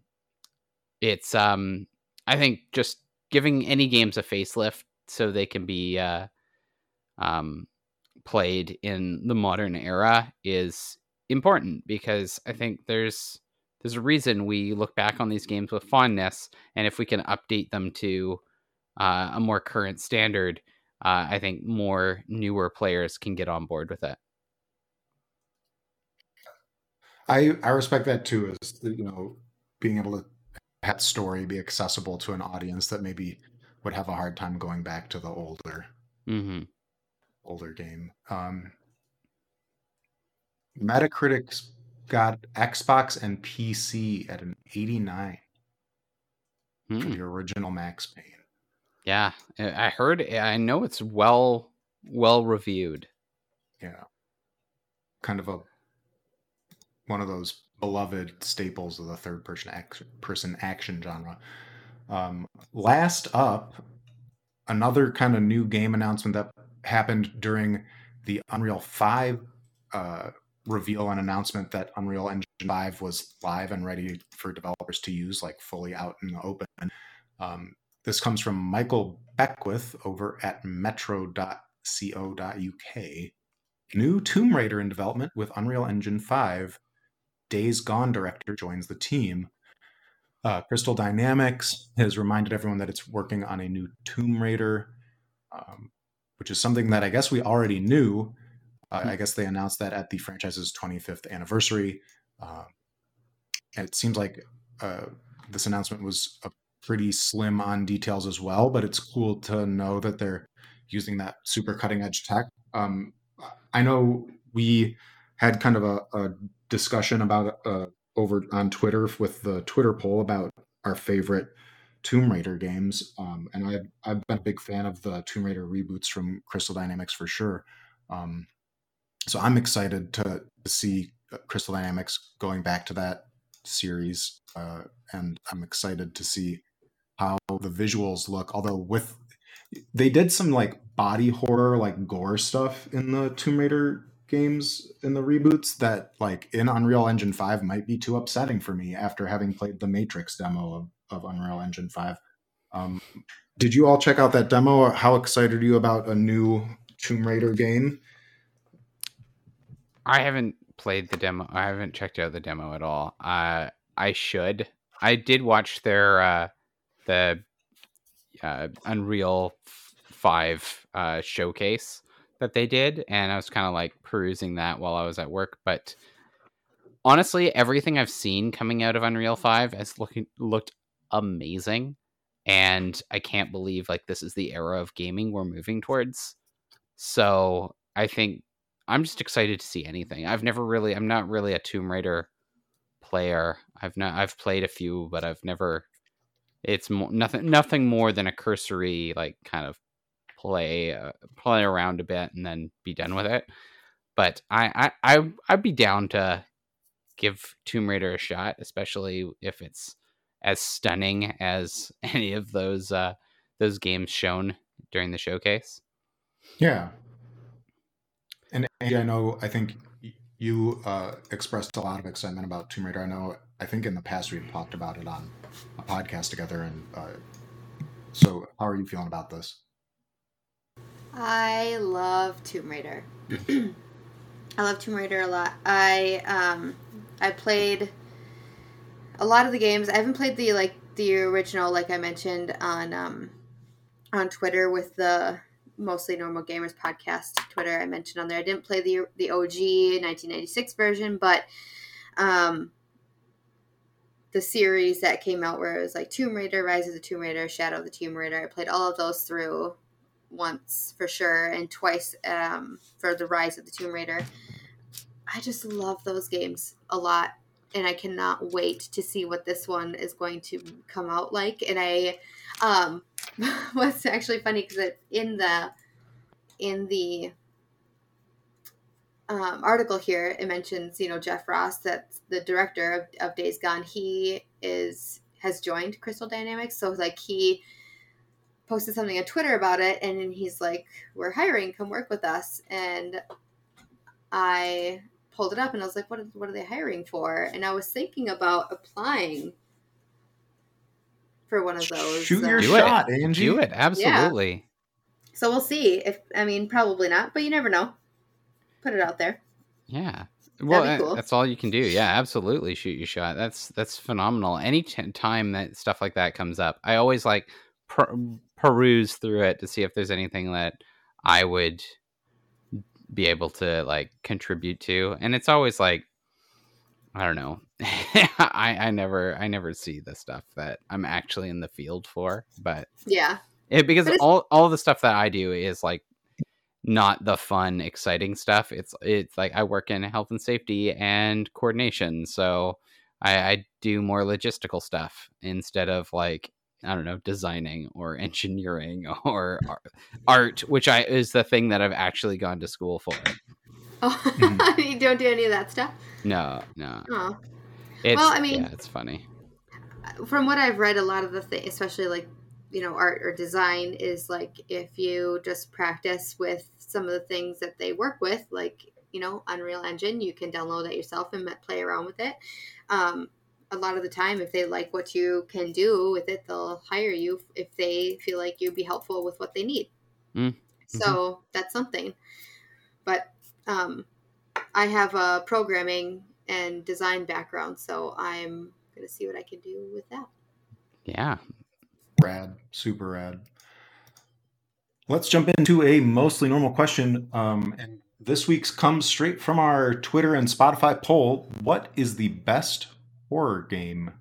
S3: it's um, I think just giving any games a facelift so they can be uh, um, played in the modern era is important because I think there's there's a reason we look back on these games with fondness, and if we can update them to uh, a more current standard, uh, I think more newer players can get on board with it.
S1: I i respect that too is you know being able to have story be accessible to an audience that maybe would have a hard time going back to the older
S3: hmm
S1: older game um metacritic's got xbox and pc at an 89 for
S3: Hmm.
S1: the original max payne
S3: Yeah, I heard. I know it's well well reviewed.
S1: yeah kind of a one of those beloved staples of the third person action, person action genre um, last up another kind of new game announcement that happened during the unreal 5 uh, reveal an announcement that Unreal Engine 5 was live and ready for developers to use, like fully out in the open. Um, this comes from Michael Beckwith over at metro.co.uk. New Tomb Raider in development with Unreal Engine 5. Days Gone director joins the team. Uh, Crystal Dynamics has reminded everyone that it's working on a new Tomb Raider, um, which is something that I guess we already knew. Uh, I guess they announced that at the franchise's 25th anniversary. Uh, it seems like uh, this announcement was pretty slim on details as well, but it's cool to know that they're using that super cutting edge tech. Um, I know we had kind of a, a discussion about uh, over on Twitter with the Twitter poll about our favorite Tomb Raider games, um, and I've I've been a big fan of the Tomb Raider reboots from Crystal Dynamics for sure. Um, so I'm excited to, see uh, Crystal Dynamics going back to that series, uh, and I'm excited to see how the visuals look. Although with they did some like body horror, like gore stuff in the Tomb Raider games in the reboots that like in Unreal Engine 5 might be too upsetting for me after having played the Matrix demo of, of Unreal Engine 5. Um, did you all check out that demo? How excited are you about a new Tomb Raider game?
S3: I haven't played the demo. I haven't checked out the demo at all. Uh, I should. I did watch their uh, the uh, Unreal Five uh, showcase that they did, and I was kind of like perusing that while I was at work. But honestly, everything I've seen coming out of Unreal Five has looking looked amazing, and I can't believe like this is the era of gaming we're moving towards. So I think I'm just excited to see anything. I've never really, I'm not really a Tomb Raider player. I've not, I've played a few, but I've never. It's mo- nothing, nothing more than a cursory like kind of play uh, play around a bit and then be done with it. But I I I I'd be down to give Tomb Raider a shot, especially if it's as stunning as any of those uh, those games shown during the showcase.
S1: Yeah, and I know I think you uh, expressed a lot of excitement about Tomb Raider. I know I think in the past we've talked about it on a podcast together, and uh, so how are you feeling about this?
S2: I love Tomb Raider. I love Tomb Raider a lot. I um I played a lot of the games. I haven't played the like the original like I mentioned on um on Twitter with the mostly normal gamers podcast Twitter I mentioned on there. I didn't play the the OG 1996 version, but um the series that came out where it was like Tomb Raider, Rise of the Tomb Raider, Shadow of the Tomb Raider. I played all of those through once for sure, and twice um, for the Rise of the Tomb Raider. I just love those games a lot, and I cannot wait to see what this one is going to come out like. And I, um, what's actually funny because in the in the um, article here, it mentions you know Jeff Ross, that's the director of, of Days Gone. He is has joined Crystal Dynamics, so like he posted something on Twitter about it, and he's like, "We're hiring, come work with us." And I pulled it up, and I was like, "What? What are they hiring for?" And I was thinking about applying for one of those.
S1: Shoot your
S2: um,
S3: Do
S1: shot,
S3: it.
S1: Angie.
S3: Do it absolutely.
S2: So we'll see. If I mean, probably not, but you never know. Put it out there.
S3: Yeah. Well, uh,
S2: cool.
S3: that's all you can do. Yeah, absolutely. Shoot your shot. That's that's phenomenal. Any t- time that stuff like that comes up, I always like per- peruse through it to see if there's anything that I would be able to like contribute to, and it's always like I don't know. I I never I never see the stuff that I'm actually in the field for, but
S2: Yeah.
S3: it, because all all the stuff that I do is like not the fun, exciting stuff. It's it's like I work in health and safety and coordination, so I, I do more logistical stuff instead of like I don't know designing or engineering or art, which I is the thing that I've actually gone to school for.
S2: Oh, you don't do any of that stuff.
S3: No, no,
S2: Oh.
S3: it's
S2: Well, I mean-
S3: yeah, it's funny.
S2: from what I've read, a lot of the thing, especially like you know art or design, is like if you just practice with some of the things that they work with, like you know, Unreal Engine. You can download that yourself and play around with it. Um, a lot of the time, if they like what you can do with it, they'll hire you if they feel like you'd be helpful with what they need.
S3: Mm.
S2: So that's something. But um, I have a programming and design background, so I'm going to see what I can do with that.
S3: Yeah.
S1: Rad, super rad. Let's jump into a mostly normal question. Um, and this week's comes straight from our Twitter and Spotify poll. What is the best horror game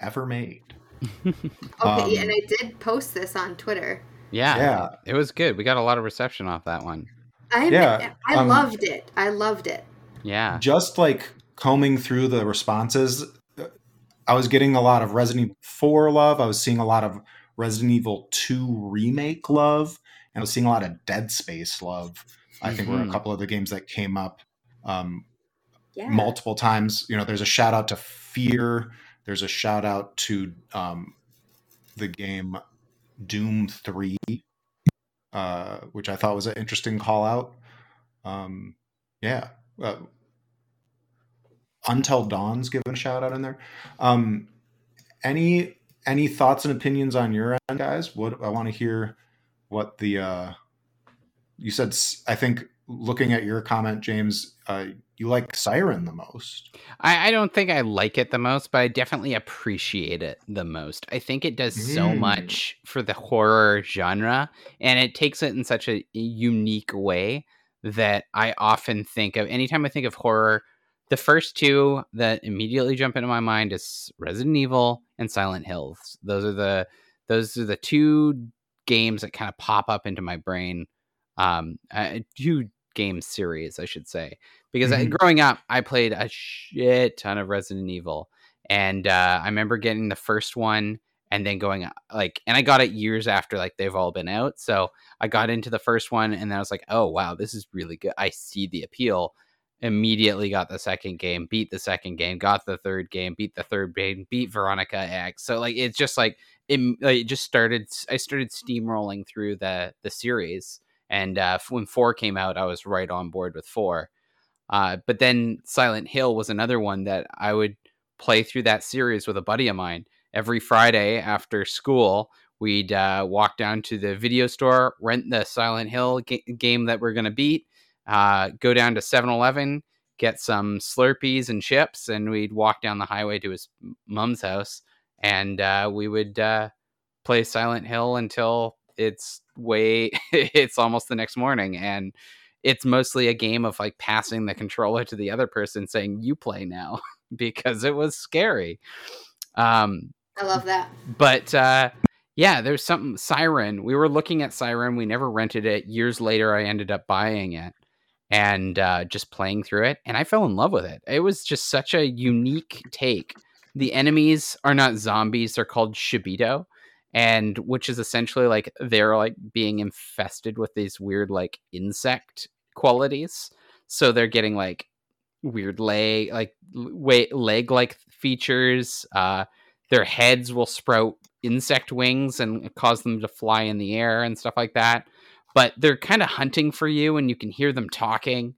S1: ever made?
S2: Okay,
S1: Um,
S2: and I did post this on Twitter.
S3: Yeah.
S1: Yeah.
S3: It was good. We got a lot of reception off that one.
S2: I
S1: Yeah,
S2: I
S1: um,
S2: loved it. I loved it.
S3: Yeah.
S1: Just like combing through the responses, I was getting a lot of Resident Evil 4 love. I was seeing a lot of Resident Evil 2 remake love, and I was seeing a lot of Dead Space love. I think were a
S3: Mhm.
S1: couple of the games that came up um,
S2: Yeah.
S1: multiple times. You know, there's a shout out to Fear. There's a shout out to um, the game Doom Three, uh, which I thought was an interesting call out. Um, yeah, uh, Until Dawn's given a shout out in there. Um, any any thoughts and opinions on your end, guys? What I want to hear what the uh, you said. I think looking at your comment, James, uh, you like Siren the most.
S3: I, I don't think I like it the most, but I definitely appreciate it the most. I think it does so
S1: Mm.
S3: much for the horror genre, and it takes it in such a unique way that I often think of. Anytime I think of horror, the first two that immediately jump into my mind is Resident Evil and Silent Hills. Those are the those are the two games that kind of pop up into my brain. Um, uh, two game series, I should say because I,
S1: Mhm.
S3: growing up, I played a shit ton of Resident Evil, and uh, I remember getting the first one and then going uh, like, and I got it years after like they've all been out. So I got into the first one, and then I was like, oh wow, this is really good. I see the appeal. Immediately got the second game, beat the second game, got the third game, beat the third game, beat Veronica X. So like it's just like it, like, it just started. I started steamrolling through the the series, and uh, when four came out, I was right on board with four. Uh, but then Silent Hill was another one that I would play through that series with a buddy of mine. Every Friday after school, we'd uh, walk down to the video store, rent the Silent Hill ga- game that we're going to beat, uh, go down to 7 Eleven, get some Slurpees and chips, and we'd walk down the highway to his mom's house. And uh, we would uh, play Silent Hill until it's way, it's almost the next morning. And it's mostly a game of like passing the controller to the other person saying you play now because it was scary um
S2: I love that.
S3: but uh yeah there's something siren we were looking at siren we never rented it years later i ended up buying it and uh just playing through it and i fell in love with it it was just such a unique take the enemies are not zombies they're called shibito and which is essentially like they're like being infested with these weird like insect qualities. So they're getting like weird leg like weight leg like features uh their heads will sprout insect wings and cause them to fly in the air and stuff like that. But they're kind of hunting for you and you can hear them talking.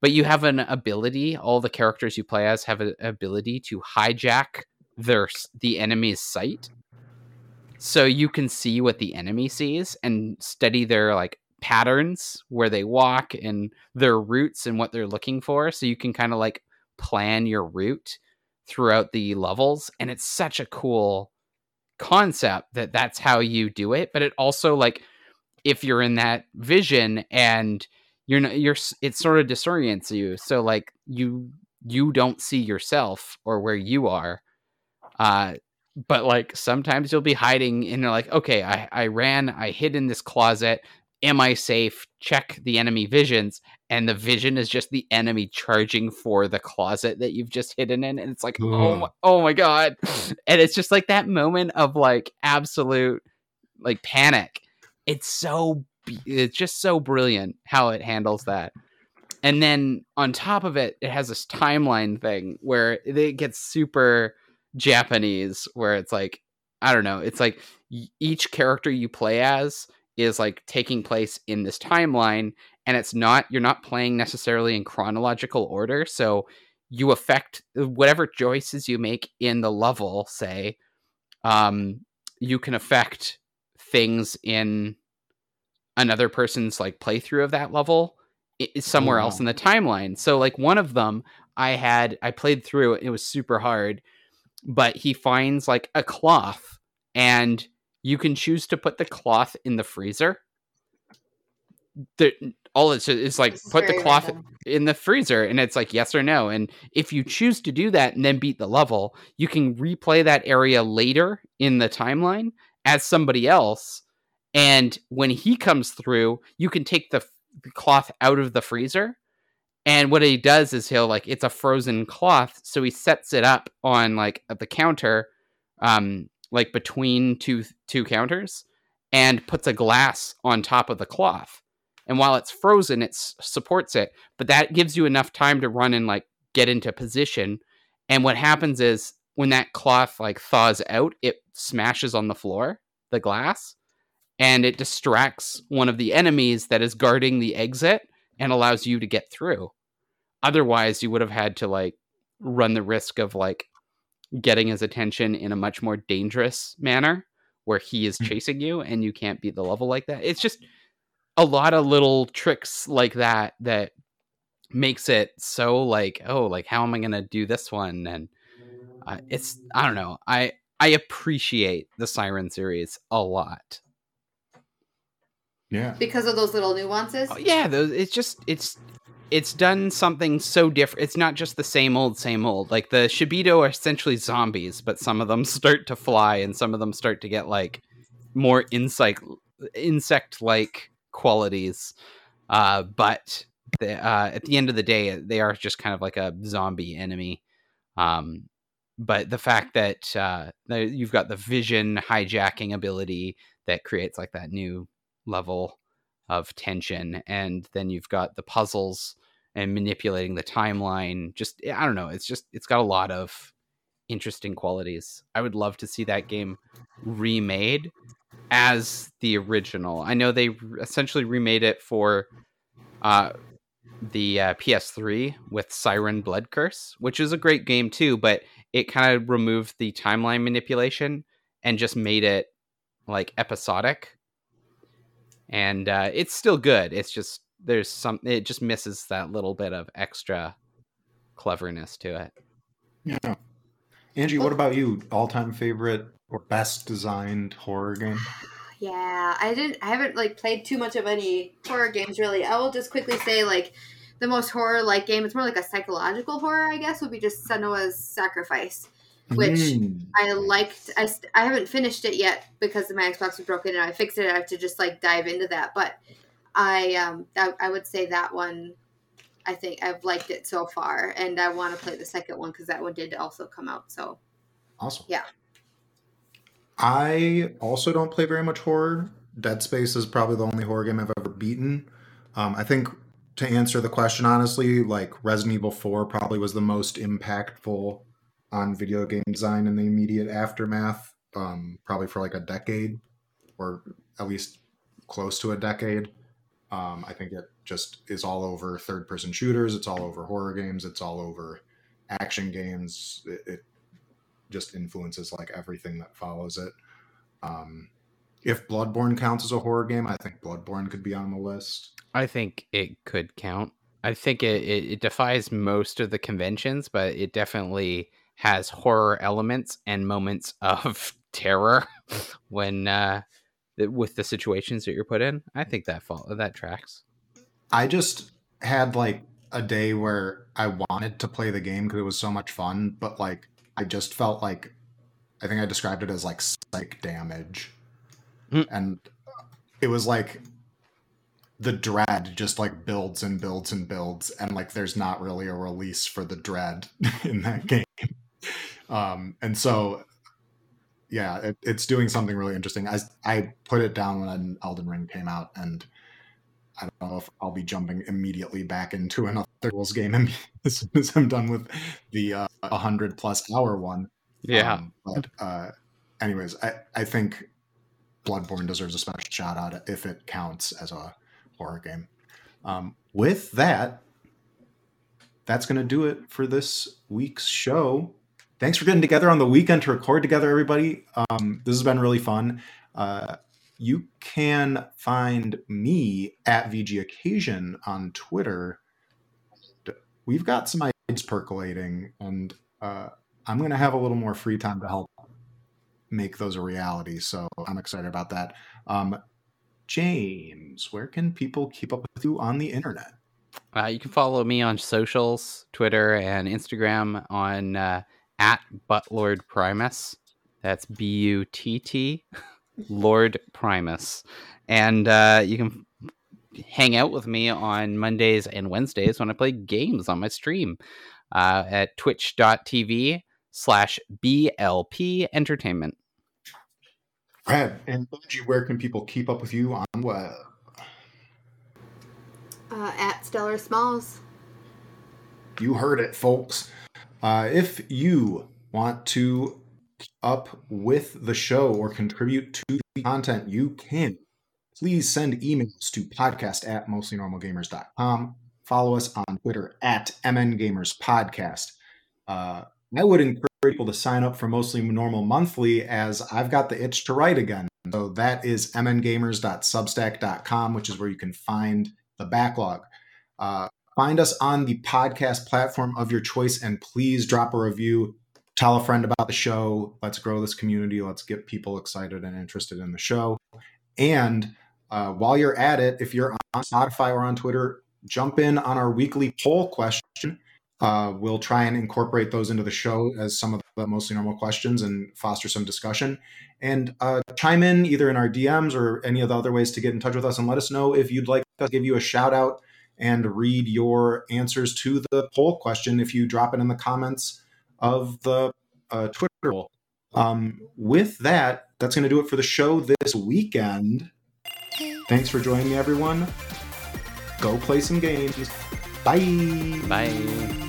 S3: But you have an ability all the characters you play as have an ability to hijack their the enemy's sight so you can see what the enemy sees and study their like patterns where they walk and their routes and what they're looking for so you can kind of like plan your route throughout the levels and it's such a cool concept that that's how you do it but it also like if you're in that vision and you're not you're it sort of disorients you so like you you don't see yourself or where you are uh but like sometimes you'll be hiding and you're like okay i i ran i hid in this closet. Am i safe? Check the enemy visions. And the vision is just the enemy charging for the closet that you've just hidden in and it's like oh my, oh my god. And it's just like that moment of like absolute like panic. It's so it's just so brilliant how it handles that. And then on top of it it has this timeline thing where it gets super japanese where it's like i don't know it's like each character you play as is like taking place in this timeline and it's not you're not playing necessarily in chronological order so you affect whatever choices you make in the level say um you can affect things in another person's like playthrough of that level somewhere else in the timeline. So like one of them i had i played through it it was super hard but he finds like a cloth and you can choose to put the cloth in the freezer the, all it's is like put the cloth random. in the freezer and it's like yes or no and if you choose to do that and then beat the level you can replay that area later in the timeline as somebody else and when he comes through you can take the, the cloth out of the freezer and what he does is he'll like it's a frozen cloth so he sets it up on like the counter um like between two two counters and puts a glass on top of the cloth. And while it's frozen it supports it but that gives you enough time to run and like get into position. And what happens is when that cloth like thaws out it smashes on the floor the glass and it distracts one of the enemies that is guarding the exit and allows you to get through. Otherwise you would have had to like run the risk of like getting his attention in a much more dangerous manner where he is hmm. chasing you and you can't beat the level like that. It's just a lot of little tricks like that that makes it so like oh like how am i gonna do this one? And uh, it's i don't know. I i appreciate the siren series a lot
S1: yeah
S2: because of those little nuances
S3: oh, yeah those it's just it's it's done something so different it's not just the same old same old like the shibito are essentially zombies but some of them start to fly and some of them start to get like more insect insect like qualities. Uh, but the, uh, at the end of the day, they are just kind of like a zombie enemy. Um, but the fact that uh, you've got the vision hijacking ability that creates like that new level of tension, and then you've got the puzzles and manipulating the timeline. Just I don't know. It's just it's got a lot of interesting qualities. I would love to see that game remade as the original. I know they essentially remade it for uh, the uh, PS3 with Siren Blood Curse, which is a great game too, but it kind of removed the timeline manipulation and just made it like episodic. And uh, it's still good. It's just there's some it just misses that little bit of extra cleverness to it.
S1: Yeah. Angie, what about you? All time favorite or best designed horror game?
S2: Yeah, I didn't. I haven't like played too much of any horror games really. I will just quickly say like the most horror like game. It's more like a psychological horror, I guess. Would be just Senua's Sacrifice, which mm. I liked. I I haven't finished it yet because my Xbox was broken and I fixed it. I have to just like dive into that, but I um I, I would say that one. I think I've liked it so far, and I want to play the second one because that one did also come out. So
S1: awesome.
S2: Yeah.
S1: I also don't play very much horror. Dead Space is probably the only horror game I've ever beaten. Um, I think to answer the question honestly, like Resident Evil 4 probably was the most impactful on video game design in the immediate aftermath, um, probably for like a decade or at least close to a decade. Um, I think it just is all over third person shooters, it's all over horror games, it's all over action games. It, it just influences like everything that follows it. Um, if Bloodborne counts as a horror game, I think Bloodborne could be on the list.
S3: I think it could count. I think it, it, it defies most of the conventions, but it definitely has horror elements and moments of terror when uh, with the situations that you're put in. I think that fall that tracks.
S1: I just had like a day where I wanted to play the game because it was so much fun, but like I just felt like I think I described it as like psych damage. Mm. And it was like the dread just like builds and builds and builds and like there's not really a release for the dread in that game. Um and so yeah, it, it's doing something really interesting. I I put it down when Elden Ring came out and I don't know if I'll be jumping immediately back into another rules game as soon as I'm done with the uh, 100 plus hour one.
S3: Yeah. Um,
S1: but, uh, anyways, I, I think Bloodborne deserves a special shout out if it counts as a horror game. Um, with that, that's going to do it for this week's show. Thanks for getting together on the weekend to record together, everybody. Um, this has been really fun. Uh, you can find me at VG Occasion on Twitter. We've got some ideas percolating, and uh, I'm going to have a little more free time to help make those a reality. So I'm excited about that. Um, James, where can people keep up with you on the internet?
S3: Uh, you can follow me on socials, Twitter and Instagram on uh, at Buttlord Primus. That's B U T T, Lord Primus. And uh, you can hang out with me on Mondays and Wednesdays when I play games on my stream uh, at twitch.tv slash BLP Entertainment.
S1: Brad and Angie, where can people keep up with you on web?
S2: Uh, at Stellar Smalls.
S1: You heard it, folks. Uh, if you want to keep up with the show or contribute to the content, you can. Please send emails to podcast at mostlynormalgamers.com. Follow us on Twitter at mngamerspodcast. Uh, I would encourage people to sign up for Mostly Normal Monthly as I've got the itch to write again. So that is mngamers.substack.com, which is where you can find the backlog. Uh, find us on the podcast platform of your choice and please drop a review. Tell a friend about the show. Let's grow this community. Let's get people excited and interested in the show. And uh, while you're at it, if you're on Spotify or on Twitter, jump in on our weekly poll question. Uh, we'll try and incorporate those into the show as some of the mostly normal questions and foster some discussion. And uh, chime in either in our DMs or any of the other ways to get in touch with us and let us know if you'd like us to give you a shout out and read your answers to the poll question if you drop it in the comments of the uh, Twitter poll. Um, with that, that's going to do it for the show this weekend. Thanks for joining me, everyone. Go play some games. Bye.
S3: Bye.